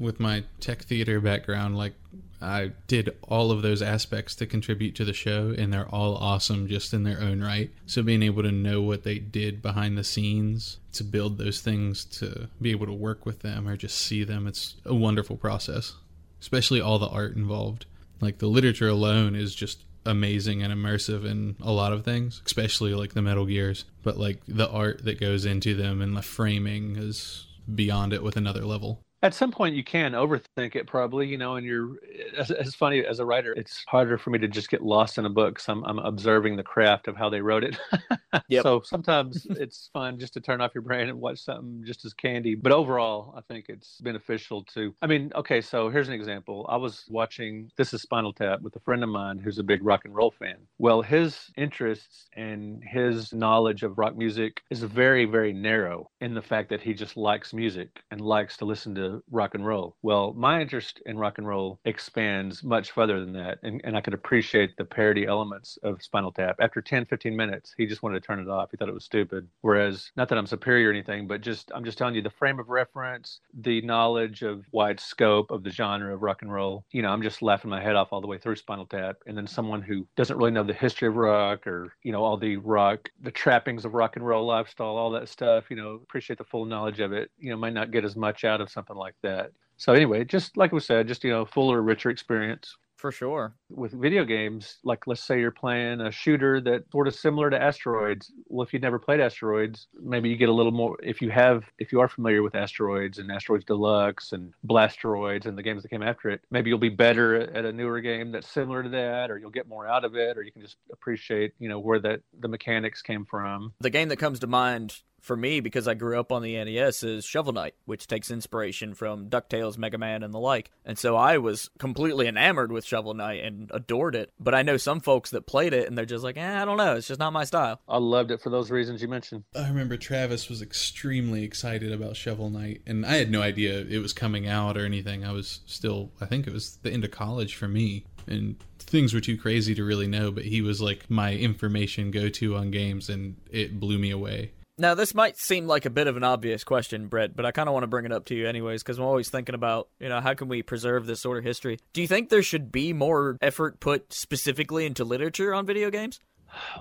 with my tech theater background, like I did all of those aspects to contribute to the show and they're all awesome just in their own right. So being able to know what they did behind the scenes to build those things to be able to work with them or just see them, it's a wonderful process. Especially all the art involved. Like the literature alone is just amazing and immersive in a lot of things, especially like the Metal Gears. But like the art that goes into them and the framing is beyond it with another level. At some point, you can overthink it, probably, you know, and you're, as, as funny as a writer, it's harder for me to just get lost in a book. So I'm, I'm observing the craft of how they wrote it. Yep. So sometimes it's fun just to turn off your brain and watch something just as candy. But overall, I think it's beneficial to, I mean, okay, so here's an example. I was watching This is Spinal Tap with a friend of mine who's a big rock and roll fan. Well, his interests and his knowledge of rock music is very, very narrow in the fact that he just likes music and likes to listen to rock and roll. Well, my interest in rock and roll expands much further than that. And, and I could appreciate the parody elements of Spinal Tap. After 10, 15 minutes, he just wanted to turn it off. He thought it was stupid. Whereas, not that I'm superior or anything, but just, I'm just telling you the frame of reference, the knowledge of wide scope of the genre of rock and roll. You know, I'm just laughing my head off all the way through Spinal Tap. And then someone who doesn't really know the history of rock or, you know, all the rock, the trappings of rock and roll lifestyle, all that stuff, you know, appreciate the full knowledge of it, you know, might not get as much out of something like that. So anyway, just like we said, just you know, fuller, richer experience For sure. with video games. Like let's say you're playing a shooter that sort of similar to Asteroids. Well, if you've never played Asteroids, maybe you get a little more. If you have, if you are familiar with Asteroids and Asteroids Deluxe and Blasteroids and the games that came after it, maybe you'll be better at a newer game that's similar to that, or you'll get more out of it, or you can just appreciate, you know, where that the mechanics came from. The game that comes to mind for me, because I grew up on the NES, is Shovel Knight, which takes inspiration from DuckTales, Mega Man, and the like. And so I was completely enamored with Shovel Knight and adored it. But I know some folks that played it and they're just like, eh, I don't know, it's just not my style. I loved it for those reasons you mentioned. I remember Travis was extremely excited about Shovel Knight, and I had no idea it was coming out or anything. I was still, I think it was the end of college for me, and things were too crazy to really know. But he was like my information go to on games, and it blew me away. Now, this might seem like a bit of an obvious question, Brett, but I kind of want to bring it up to you anyways, because I'm always thinking about, you know, how can we preserve this sort of history? Do you think there should be more effort put specifically into literature on video games?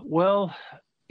Well,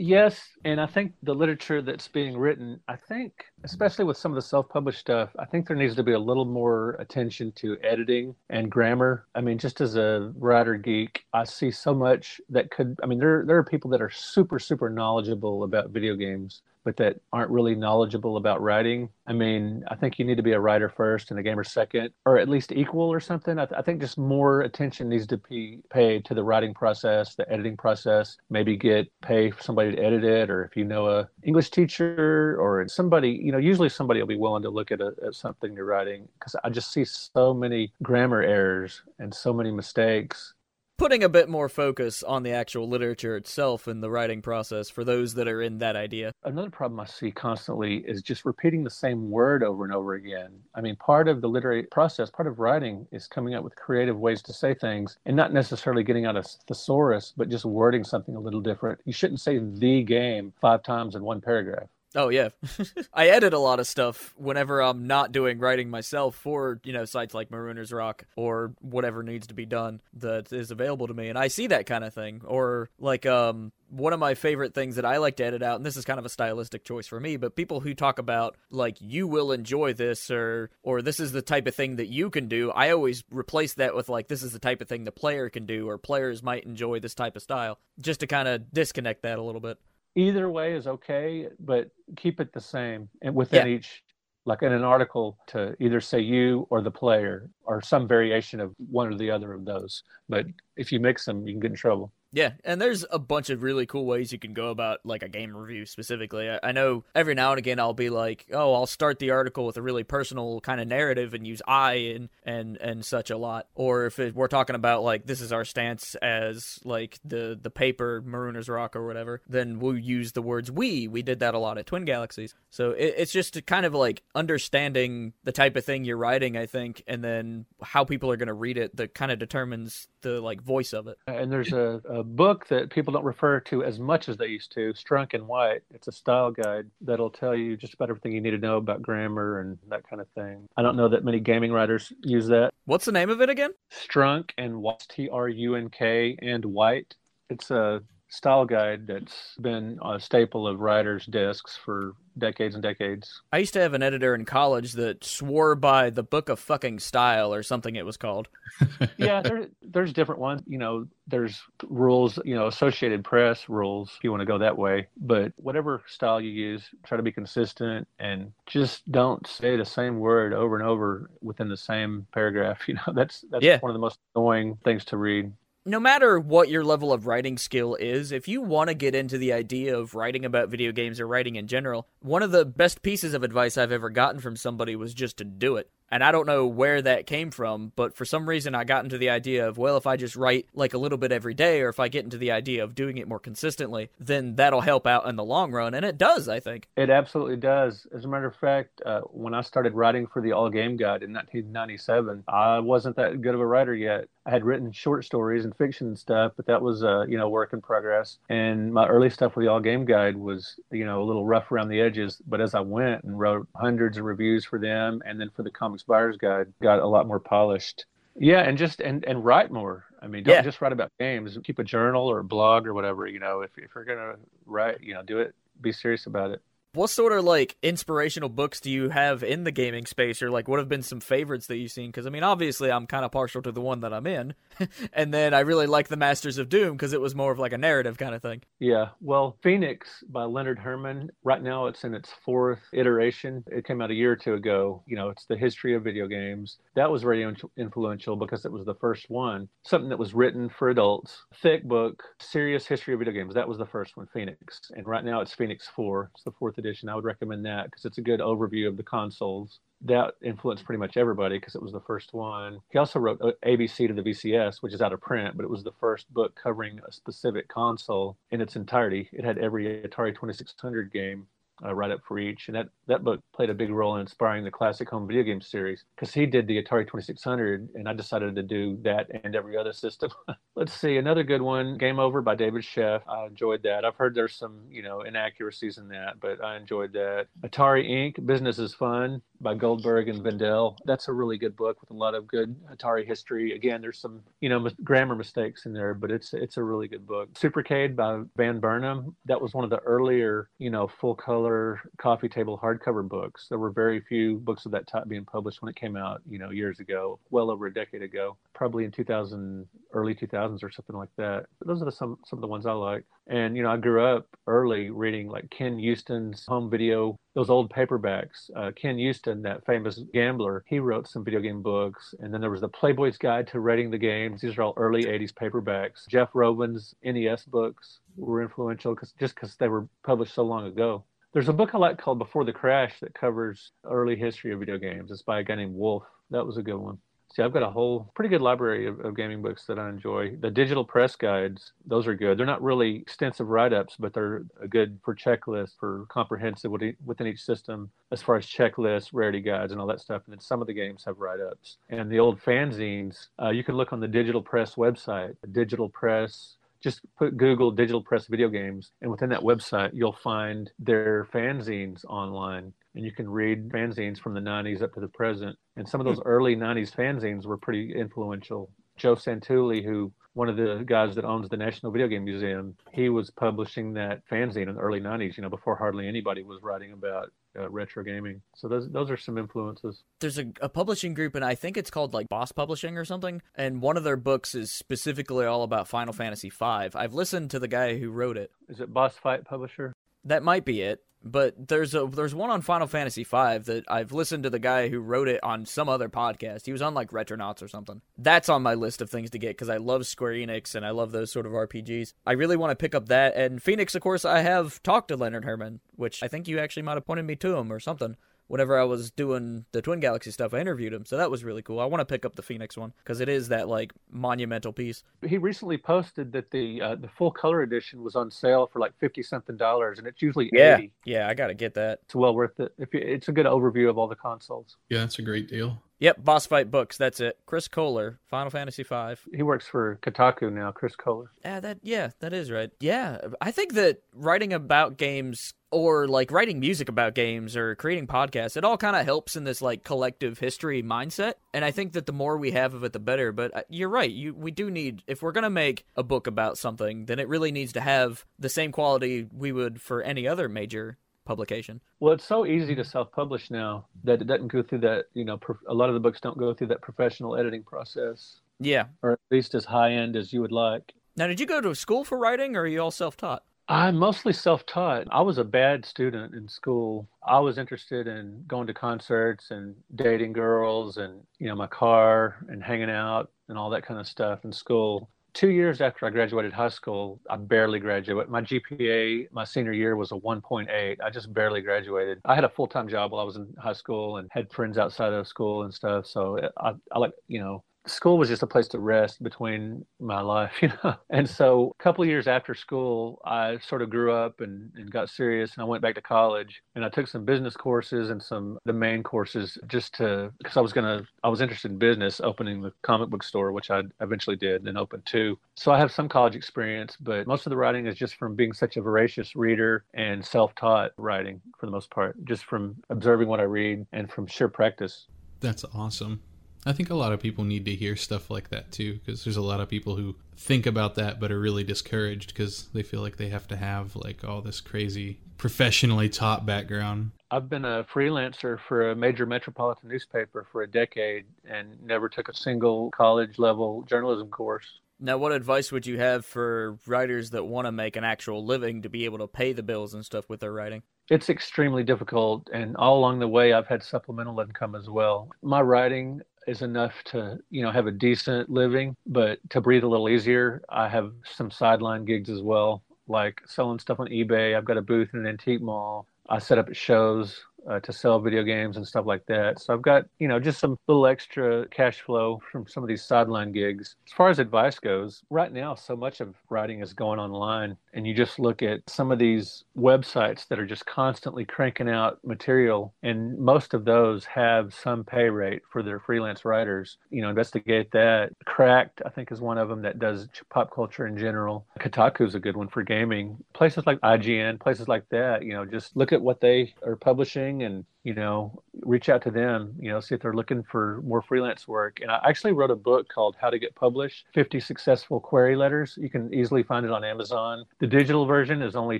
Yes, and I think the literature that's being written, I think, especially with some of the self-published stuff, I think there needs to be a little more attention to editing and grammar. I mean, just as a writer geek, I see so much that could. I mean, there there are people that are super super knowledgeable about video games, but that aren't really knowledgeable about writing. I mean, I think you need to be a writer first and a gamer second, or at least equal or something. I, th- I, think just more attention needs to be paid to the writing process, the editing process. Maybe get pay somebody to edit it, or if you know a English teacher or somebody, you know, usually somebody will be willing to look at, a, at something you're writing because I just see so many grammar errors and so many mistakes putting a bit more focus on the actual literature itself and the writing process for those that are in that idea. Another problem I see constantly is just repeating the same word over and over again. I mean, part of the literary process, part of writing is coming up with creative ways to say things and not necessarily getting out a thesaurus, but just wording something a little different. You shouldn't say the game five times in one paragraph. Oh yeah, I edit a lot of stuff whenever I'm not doing writing myself for you know sites like Marooner's Rock or whatever needs to be done that is available to me, and I see that kind of thing. Or like um one of my favorite things that I like to edit out, and this is kind of a stylistic choice for me, but people who talk about like you will enjoy this or or this is the type of thing that you can do, I always replace that with like this is the type of thing the player can do or players might enjoy this type of style, just to kind of disconnect that a little bit either way is okay, but keep it the same and within yeah. each like in an article to either say you or the player or some variation of one or the other of those. But if you mix them, you can get in trouble. Yeah, and there's a bunch of really cool ways you can go about like a game review specifically. I, I, know every now and again I'll be like, oh, I'll start the article with a really personal kind of narrative and use I and and and such a lot. Or if it, we're talking about like this is our stance as like the the paper Marooner's Rock or whatever, then we'll use the words we. We did that a lot at Twin Galaxies. So it, it's just kind of like understanding the type of thing you're writing, I think, and then how people are going to read it that kind of determines the like voice of it. And there's a, a, book that people don't refer to as much as they used to, Strunk and White. It's a style guide that'll tell you just about everything you need to know about grammar and that kind of thing. I don't know that many gaming writers use that. What's the name of it again? Strunk and White, T R U N K and White. It's a style guide that's been a staple of writers' desks for decades and decades. I used to have an editor in college that swore by the book of fucking style or something it was called. yeah, there, there's different ones. You know, there's rules, you know, Associated Press rules if you want to go that way. But whatever style you use, try to be consistent and just don't say the same word over and over within the same paragraph. You know, that's that's yeah. one of the most annoying things to read no matter what your level of writing skill is, if you want to get into the idea of writing about video games or writing in general, one of the best pieces of advice I've ever gotten from somebody was just to do it. And I don't know where that came from, but for some reason I got into the idea of, well, if I just write like a little bit every day, or if I get into the idea of doing it more consistently, then that'll help out in the long run. And it does, I think. It absolutely does. As a matter of fact, uh, when I started writing for the All Game Guide in 1997, I wasn't that good of a writer yet. I had written short stories and fiction and stuff, but that was, uh, you know, work in progress. And my early stuff with the All Game Guide was, you know, a little rough around the edges. But as I went and wrote hundreds of reviews for them and then for the Comics Buyer's Guide, got a lot more polished. Yeah, and just and and write more. I mean, don't yeah. just write about games. Keep a journal or a blog or whatever. You know, if if you're gonna write, you know, do it. Be serious about it. What sort of like inspirational books do you have in the gaming space, or like what have been some favorites that you've seen? Because I mean, obviously, I'm kind of partial to the one that I'm in, and then I really like the Masters of Doom because it was more of like a narrative kind of thing. Yeah, well, Phoenix by Leonard Herman. Right now, it's in its fourth iteration. It came out a year or two ago. You know, it's the history of video games. That was very influential because it was the first one, something that was written for adults. Thick book, serious history of video games. That was the first one, Phoenix, and right now it's Phoenix Four. It's the fourth edition edition. I would recommend that because it's a good overview of the consoles. That influenced pretty much everybody because it was the first one. He also wrote uh, ABC to the VCS, which is out of print, but it was the first book covering a specific console in its entirety. It had every Atari 2600 game uh, write up for each. And that, that book played a big role in inspiring the classic home video game series because he did the Atari 2600, and I decided to do that and every other system. Let's see, another good one, Game Over by David Sheff. I enjoyed that. I've heard there's some, you know, inaccuracies in that, but I enjoyed that. Atari Inc., Business is Fun by Goldberg and Vendel. That's a really good book with a lot of good Atari history. Again, there's some, you know, grammar mistakes in there, but it's it's a really good book. Supercade by Van Burnham. That was one of the earlier, you know, full color coffee table hardcover books. There were very few books of that type being published when it came out, you know, years ago, well over a decade ago, probably in 2000, early 2000s or something like that. But those are the, some some of the ones I like. And you know, I grew up early reading like Ken Uston's home video, those old paperbacks. Uh, Ken Uston, that famous gambler, he wrote some video game books. And then there was the Playboy's Guide to Rating the Games. These are all early '80s paperbacks. Jeff Rovin's NES books were influential because just because they were published so long ago. There's a book I like called Before the Crash that covers early history of video games. It's by a guy named Wolf. That was a good one. See, I've got a whole pretty good library of, of, gaming books that I enjoy. The digital press guides, those are good. They're not really extensive write ups, but they're good for checklists, for comprehensive within each system as far as checklists, rarity guides, and all that stuff. And then some of the games have write ups. And the old fanzines, uh, you can look on the digital press website, digital press just put Google digital press video games, and within that website, you'll find their fanzines online and you can read fanzines from the 90s up to the present. And some of those early 90s fanzines were pretty influential. Joe Santulli, who one of the guys that owns the National Video Game Museum, he was publishing that fanzine in the early 90s, you know, before hardly anybody was writing about uh, retro gaming. So those those are some influences. There's a, a, publishing group, and I think it's called like Boss Publishing or something. And one of their books is specifically all about Final Fantasy V. I've listened to the guy who wrote it. Is it Boss Fight Publisher? That might be it but there's a there's one on Final Fantasy V that I've listened to the guy who wrote it on some other podcast. He was on like Retronauts or something. That's on my list of things to get because I love Square Enix and I love those sort of RPGs. I really want to pick up that. And Phoenix, of course, I have talked to Leonard Herman, which I think you actually might have pointed me to him or something whenever I was doing the Twin Galaxy stuff, I interviewed him. So that was really cool. I want to pick up the Phoenix one because it is that like monumental piece. He recently posted that the uh, the full color edition was on sale for like fifty something dollars, and it's usually yeah, 80. yeah. I got to get that. It's well worth it. If you, it's a good overview of all the consoles. Yeah, that's a great deal. Yep, Boss Fight Books. That's it. Chris Kohler, Final Fantasy V. He works for Kotaku now. Chris Kohler. Yeah, that yeah, that is right. Yeah, I think that writing about games or like writing music about games or creating podcasts, it all kind of helps in this like collective history mindset. And I think that the more we have of it, the better. But uh, you're right. You we do need if we're gonna make a book about something, then it really needs to have the same quality we would for any other major publication. Well, it's so easy to self-publish now that it doesn't go through that. You know, a lot of the books don't go through that professional editing process. Yeah, or at least as high end as you would like. Now, did you go to school for writing, or are you all self-taught? I'm mostly self-taught. I was a bad student in school. I was interested in going to concerts and dating girls and you know my car and hanging out and all that kind of stuff in school two years after I graduated high school, I barely graduated. My GPA my senior year was a 1.8. I just barely graduated. I had a full time job while I was in high school and had friends outside of school and stuff. So I, I like, you know, school was just a place to rest between my life, you know. And so a couple years after school, I sort of grew up and, and got serious and I went back to college and I took some business courses and some the main courses just to because I was gonna I was interested in business, opening the comic book store, which I eventually did and opened two. So I have some college experience, but most of the writing is just from being such a voracious reader and self-taught writing for the most part, just from observing what I read and from sheer practice. That's awesome. I think a lot of people need to hear stuff like that too, because there's a lot of people who think about that but are really discouraged because they feel like they have to have like all this crazy professionally taught background. I've been a freelancer for a major metropolitan newspaper for a decade and never took a single college level journalism course. Now, what advice would you have for writers that want to make an actual living to be able to pay the bills and stuff with their writing? It's extremely difficult, and all along the way, I've had supplemental income as well. My writing is enough to you know have a decent living but to breathe a little easier i have some sideline gigs as well like selling stuff on ebay. I've got a booth in an antique mall. I set up at shows uh, to sell video games and stuff like that. So I've got, you know, just some little extra cash flow from some of these sideline gigs. As far as advice goes, right now, so much of writing is going online. And you just look at some of these websites that are just constantly cranking out material. And most of those have some pay rate for their freelance writers. You know, investigate that. Cracked, I think, is one of them that does pop culture in general. Kotaku is a good one for gaming. Places like IGN, places like that, you know, just look at what they are publishing and you know reach out to them you know see if they're looking for more freelance work. And i actually wrote a book called how to get published 50 successful query letters. You can easily find it on amazon. The digital version is only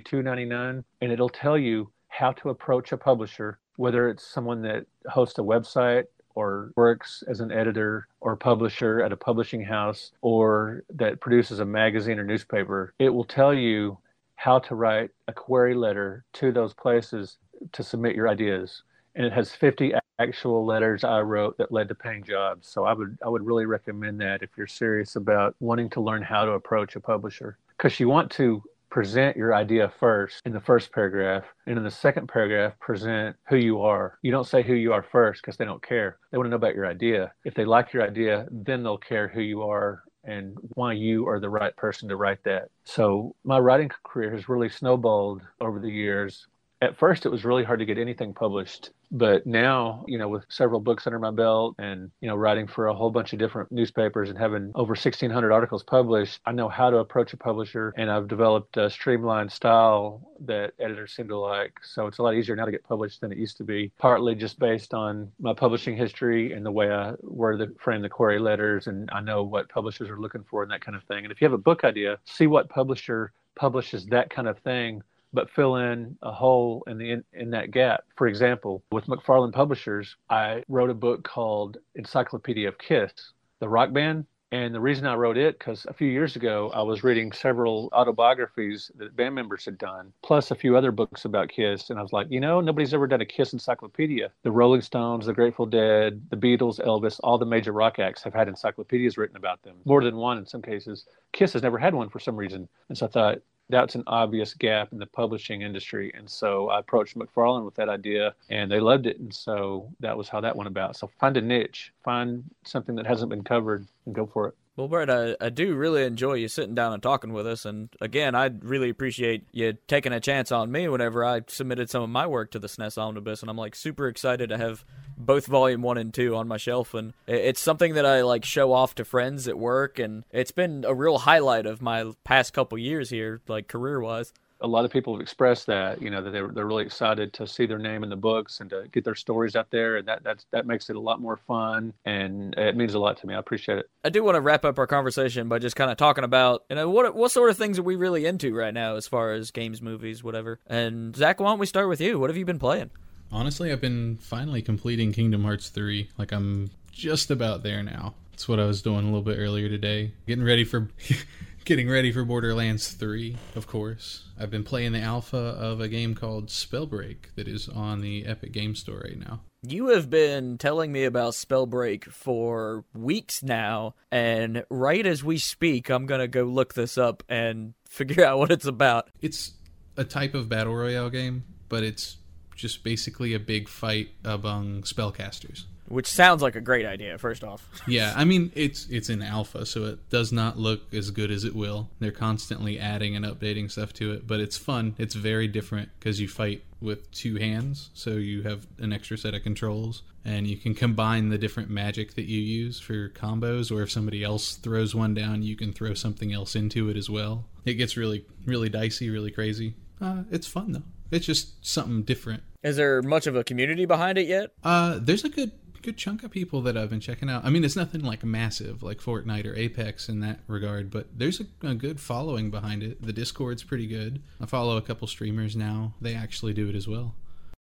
2.99 and it'll tell you how to approach a publisher whether it's someone that hosts a website or works as an editor or publisher at a publishing house or that produces a magazine or newspaper. It will tell you how to write a query letter to those places to submit your ideas, and it has 50 actual letters I wrote that led to paying jobs. So I would I would really recommend that if you're serious about wanting to learn how to approach a publisher, because you want to present your idea first in the first paragraph and in the second paragraph present who you are. You don't say who you are first because they don't care. They want to know about your idea. If they like your idea then they'll care who you are and why you are the right person to write that. So my writing career has really snowballed over the years at first it was really hard to get anything published but now you know with several books under my belt and you know writing for a whole bunch of different newspapers and having over 1600 articles published i know how to approach a publisher and i've developed a streamlined style that editors seem to like. So it's a lot easier now to get published than it used to be partly just based on my publishing history and the way i word the frame the query letters and i know what publishers are looking for and that kind of thing. And if you have a book idea see what publisher publishes that kind of thing but fill in a hole in the in, in, that gap. For example, with McFarland Publishers, I wrote a book called Encyclopedia of Kiss, the rock band. And the reason I wrote it, because a few years ago I was reading several autobiographies that band members had done, plus a few other books about Kiss. And I was like, you know, nobody's ever done a Kiss encyclopedia. The Rolling Stones, the Grateful Dead, the Beatles, Elvis, all the major rock acts have had encyclopedias written about them, more than one in some cases. Kiss has never had one for some reason. And so I thought, that's an obvious gap in the publishing industry. And so I approached McFarland with that idea and they loved it. And so that was how that went about. So find a niche, find something that hasn't been covered and go for it. Well, Brett, I, I do really enjoy you sitting down and talking with us. And again, I really appreciate you taking a chance on me whenever I submitted some of my work to the SNES Omnibus. And I'm like super excited to have both volume one and two on my shelf. And it's something that I like show off to friends at work. And it's been a real highlight of my past couple years here, like career wise a lot of people have expressed that you know that they're, they're really excited to see their name in the books and to get their stories out there and that that's, that makes it a lot more fun and it means a lot to me. I appreciate it. I do want to wrap up our conversation by just kind of talking about you know what what sort of things are we really into right now as far as games movies whatever? And zach why don't we start with you? What have you been playing? Honestly i've been finally completing kingdom hearts 3 like i'm just about there now. That's what i was doing a little bit earlier today. Getting ready for Getting ready for Borderlands 3, of course. I've been playing the alpha of a game called Spellbreak that is on the Epic Game Store right now. You have been telling me about Spellbreak for weeks now, and right as we speak, I'm going to go look this up and figure out what it's about. It's a type of battle royale game, but it's just basically a big fight among spellcasters which sounds like a great idea. First off, yeah, I mean it's it's in alpha, so it does not look as good as it will. They're constantly adding and updating stuff to it, but it's fun. It's very different because you fight with two hands, so you have an extra set of controls, and you can combine the different magic that you use for your combos. Or if somebody else throws one down, you can throw something else into it as well. It gets really really dicey, really crazy. Uh, it's fun though. It's just something different. Is there much of a community behind it yet? Uh, there's a good good chunk of people that I've been checking out. I mean, it's nothing like massive like Fortnite or Apex in that regard, but there's a, a, good following behind it. The Discord's pretty good. I follow a couple streamers now. They actually do it as well.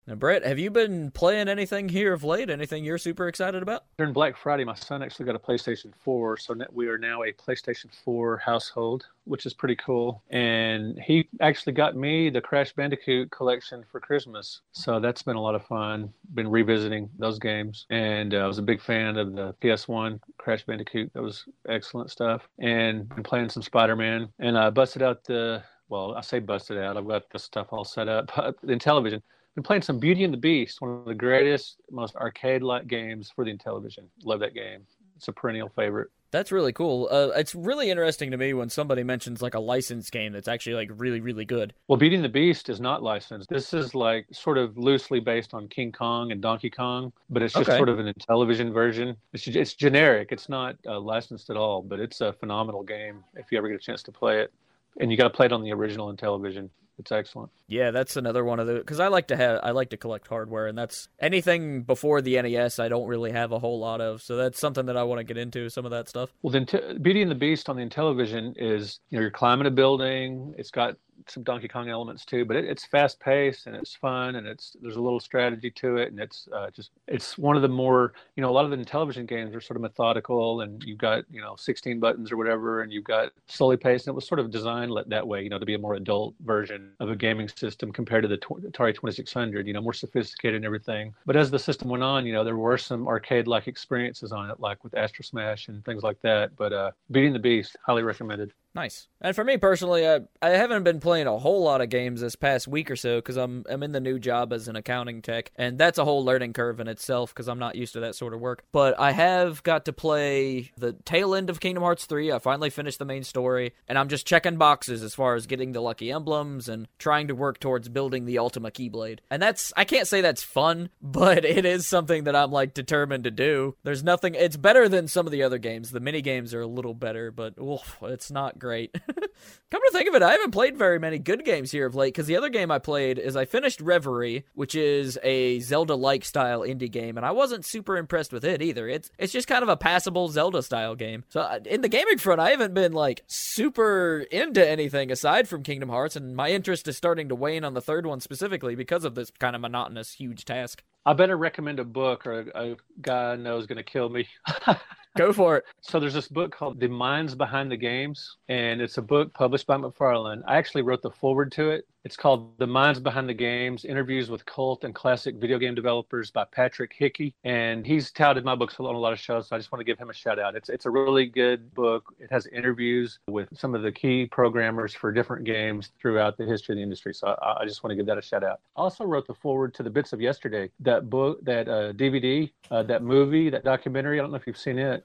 Now, Brett, have you been playing anything here of late? Anything you're super excited about? During Black Friday, my son actually got a PlayStation 4, so we are now a PlayStation 4 household, which is pretty cool. And he actually got me the Crash Bandicoot collection for Christmas, so that's been a lot of fun. Been revisiting those games, and uh, I was a big fan of the PS1 Crash Bandicoot. That was excellent stuff. And been playing some Spider-Man, and I busted out the well, I say busted out. I've got the stuff all set up Intellivision Been playing some Beauty and the Beast, one of the greatest, most arcade-like games for the Intellivision. Love that game. It's a perennial favorite. That's really cool. Uh, it's really interesting to me when somebody mentions like a licensed game that's actually like really, really good. Well, Beauty and the Beast is not licensed. This is like sort of loosely based on King Kong and Donkey Kong, but it's just Okay. sort of an Intellivision version. It's, it's generic. It's not uh, licensed at all, but it's a phenomenal game if you ever get a chance to play it. And you got to play it on the original Intellivision. It's excellent. Yeah, that's another one of the because I like to have I like to collect hardware, and that's anything before the NES. I don't really have a whole lot of, so that's something that I want to get into. Some of that stuff. Well, then Beauty and the Beast on the Intellivision is you know you're climbing a building. It's got some Donkey Kong elements too, but it, it's fast paced and it's fun and it's there's a little strategy to it and it's uh, just it's one of the more you know a lot of the Intellivision games are sort of methodical and you've got you know 16 buttons or whatever and you've got slowly paced and it was sort of designed that way you know to be a more adult version of a gaming system compared to the Atari 2600 you know more sophisticated and everything. But as the system went on, you know there were some arcade like experiences on it like with Astro Smash and things like that. But uh, Beating the Beast highly recommended. Nice. And for me personally, I I haven't been playing a whole lot of games this past week or so because I'm I'm in the new job as an accounting tech, and that's a whole learning curve in itself because I'm not used to that sort of work. But I have got to play the tail end of Kingdom Hearts 3. I finally finished the main story, and I'm just checking boxes as far as getting the lucky emblems and trying to work towards building the Ultima Keyblade. And that's I can't say that's fun, but it is something that I'm like determined to do. There's nothing. It's better than some of the other games. The mini games are a little better, but oof, it's not great. Come to think of it, I haven't played very many good games here of late because the other game I played is I finished Reverie, which is a Zelda-like style indie game, and I wasn't super impressed with it either. It's it's just kind of a passable Zelda style game. So uh, in the gaming front, I haven't been like super into anything aside from Kingdom Hearts, and my interest is starting to wane on the third one specifically because of this kind of monotonous, huge task. I better recommend a book or a, a guy I know is going to kill me. Go for it. So there's this book called The Minds Behind the Games, and it's a book published by McFarland. I actually wrote the forward to it. It's called The Minds Behind the Games: Interviews with Cult and Classic Video Game Developers by Patrick Hickey, and he's touted my books on a lot of shows. So I just want to give him a shout out. It's it's a really good book. It has interviews with some of the key programmers for different games throughout the history of the industry. So I, I just want to give that a shout out. I also wrote the forward to The Bits of Yesterday, that book, that uh, DVD, uh, that movie, that documentary. I don't know if you've seen it.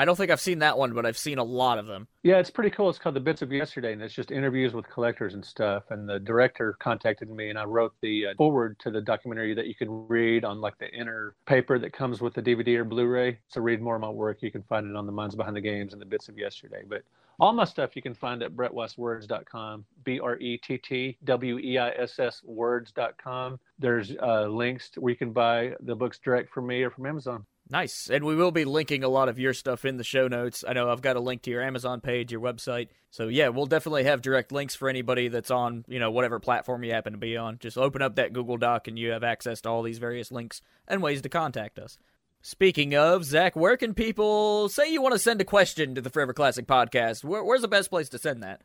I don't think I've seen that one, but I've seen a lot of them. Yeah, it's pretty cool. It's called The Bits of Yesterday, and it's just interviews with collectors and stuff. And the director contacted me, and I wrote the uh, forward to the documentary that you can read on like the inner paper that comes with the DVD or Blu-ray. So read more of my work. You can find it on the Minds Behind the Games and the Bits of Yesterday. But all my stuff you can find at brettweisswords.com, B R E T T W E I S S words.com. There's uh, links where you can buy the books direct from me or from Amazon. Nice. And we will be linking a lot of your stuff in the show notes. I know I've got a link to your Amazon page, your website. So yeah, we'll definitely have direct links for anybody that's on, you know, whatever platform you happen to be on. Just open up that Google Doc and you have access to all these various links and ways to contact us. Speaking of, Zach, where can people say you want to send a question to the Forever Classic podcast? Where, where's the best place to send that?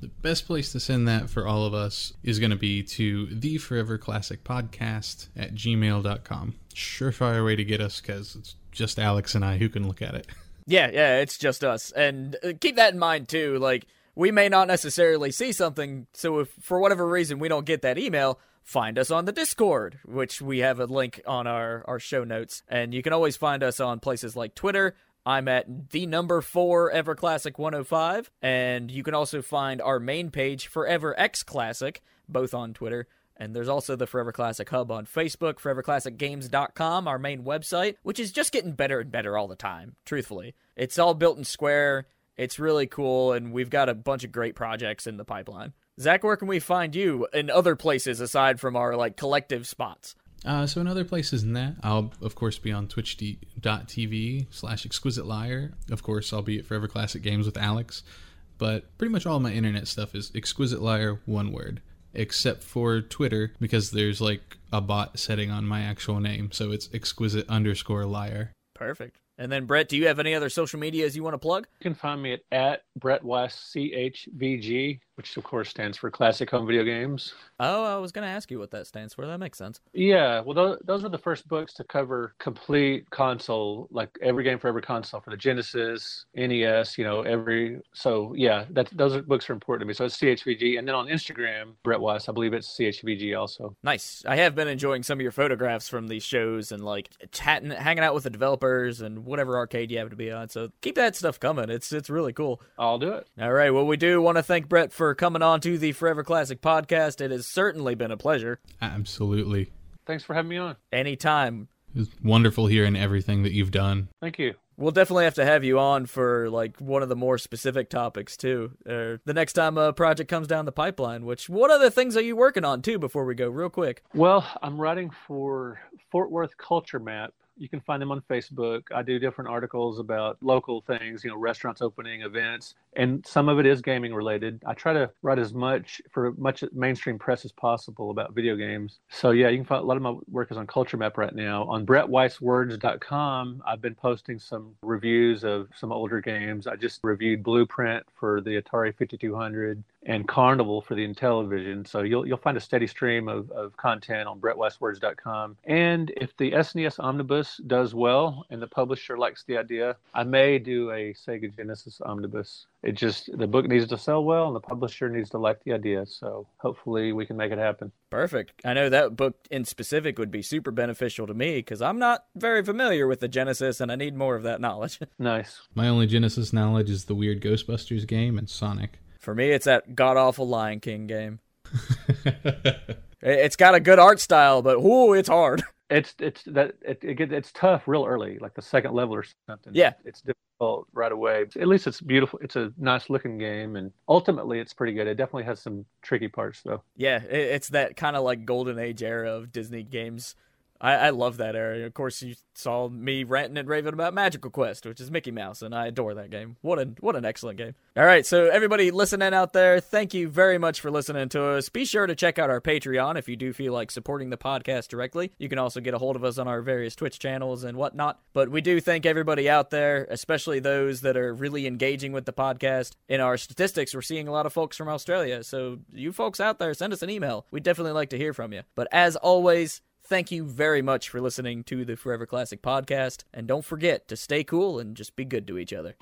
The best place to send that for all of us is going to be to the Forever Classic Podcast at gmail.com. Surefire way to get us because it's just Alex and I who can look at it. Yeah, yeah, it's just us. And uh, keep that in mind too. Like, we may not necessarily see something, so if for whatever reason we don't get that email, find us on the Discord, which we have a link on our, our show notes. And you can always find us on places like Twitter. I'm at the number four Everclassic 105. And you can also find our main page, Forever X Classic, both on Twitter. And there's also the Forever Classic Hub on Facebook, foreverclassicgames.com, our main website, which is just getting better and better all the time, truthfully. It's all built in Square. It's really cool, and we've got a bunch of great projects in the pipeline. Zach, where can we find you in other places aside from our like collective spots? Uh, so in other places than that, I'll of course be on twitch.tv slash exquisite liar. Of course, I'll be at Forever Classic Games with Alex. But pretty much all my internet stuff is exquisite liar, one word. Except for Twitter, because there's like a bot setting on my actual name. So it's exquisite underscore liar. Perfect. And then Brett, do you have any other social medias you want to plug? You can find me at, at Brett Weiss CHVG which of course stands for Classic Home Video Games. Oh, I was going to ask you what that stands for. That makes sense. Yeah, well, those, those are the first books to cover complete console, like every game for every console for the Genesis, NES, you know, every. So yeah, that those are, books are important to me. So it's CHVG, and then on Instagram, Brett Weiss, I believe it's CHVG also. Nice. I have been enjoying some of your photographs from these shows and like chatting, hanging out with the developers and whatever arcade you happen to be on. So keep that stuff coming. It's it's really cool. I'll do it. All right. Well, we do want to thank Brett for coming on to the Forever Classic podcast. It has certainly been a pleasure. Absolutely. Thanks for having me on. Anytime. It's wonderful hearing everything that you've done. Thank you. We'll definitely have to have you on for like one of the more specific topics too. Uh, the next time a project comes down the pipeline. Which what other things are you working on too? Before we go, real quick. Well, I'm writing for Fort Worth Culture Map, you can find them on Facebook. I do different articles about local things, you know, restaurants opening, events, and some of it is gaming related. I try to write as much for much mainstream press as possible about video games. So yeah, you can find a lot of my work is on Culture Map right now. On BrettWeissWords.com, I've been posting some reviews of some older games. I just reviewed Blueprint for the Atari 5200 and Carnival for the Intellivision. So you'll you'll find a steady stream of, of content on BrettWeissWords.com. And if the SNES Omnibus does well and the publisher likes the idea, I may do a Sega Genesis Omnibus. It just the book needs to sell well and the publisher needs to like the idea. So hopefully we can make it happen. Perfect. I know that book in specific would be super beneficial to me because I'm not very familiar with the Genesis and I need more of that knowledge. nice. My only Genesis knowledge is the weird Ghostbusters game and Sonic. For me, it's that god awful Lion King game. it's got a good art style, but whoo, it's hard. It's it's that it, it gets it's tough real early, like the second level or something. Yeah, it's difficult right away. At least it's beautiful. It's a nice looking game, and ultimately it's pretty good. It definitely has some tricky parts though. Yeah, it's that kind of like golden age era of Disney games I, I love that area. Of course, you saw me ranting and raving about Magical Quest, which is Mickey Mouse, and I adore that game. What an what an excellent game! All right, so everybody listening out there, thank you very much for listening to us. Be sure to check out our Patreon if you do feel like supporting the podcast directly. You can also get a hold of us on our various Twitch channels and whatnot. But we do thank everybody out there, especially those that are really engaging with the podcast. In our statistics, we're seeing a lot of folks from Australia. So you folks out there, send us an email. We'd definitely like to hear from you. But as always, Thank you very much for listening to the Forever Classic podcast. And don't forget to stay cool and just be good to each other.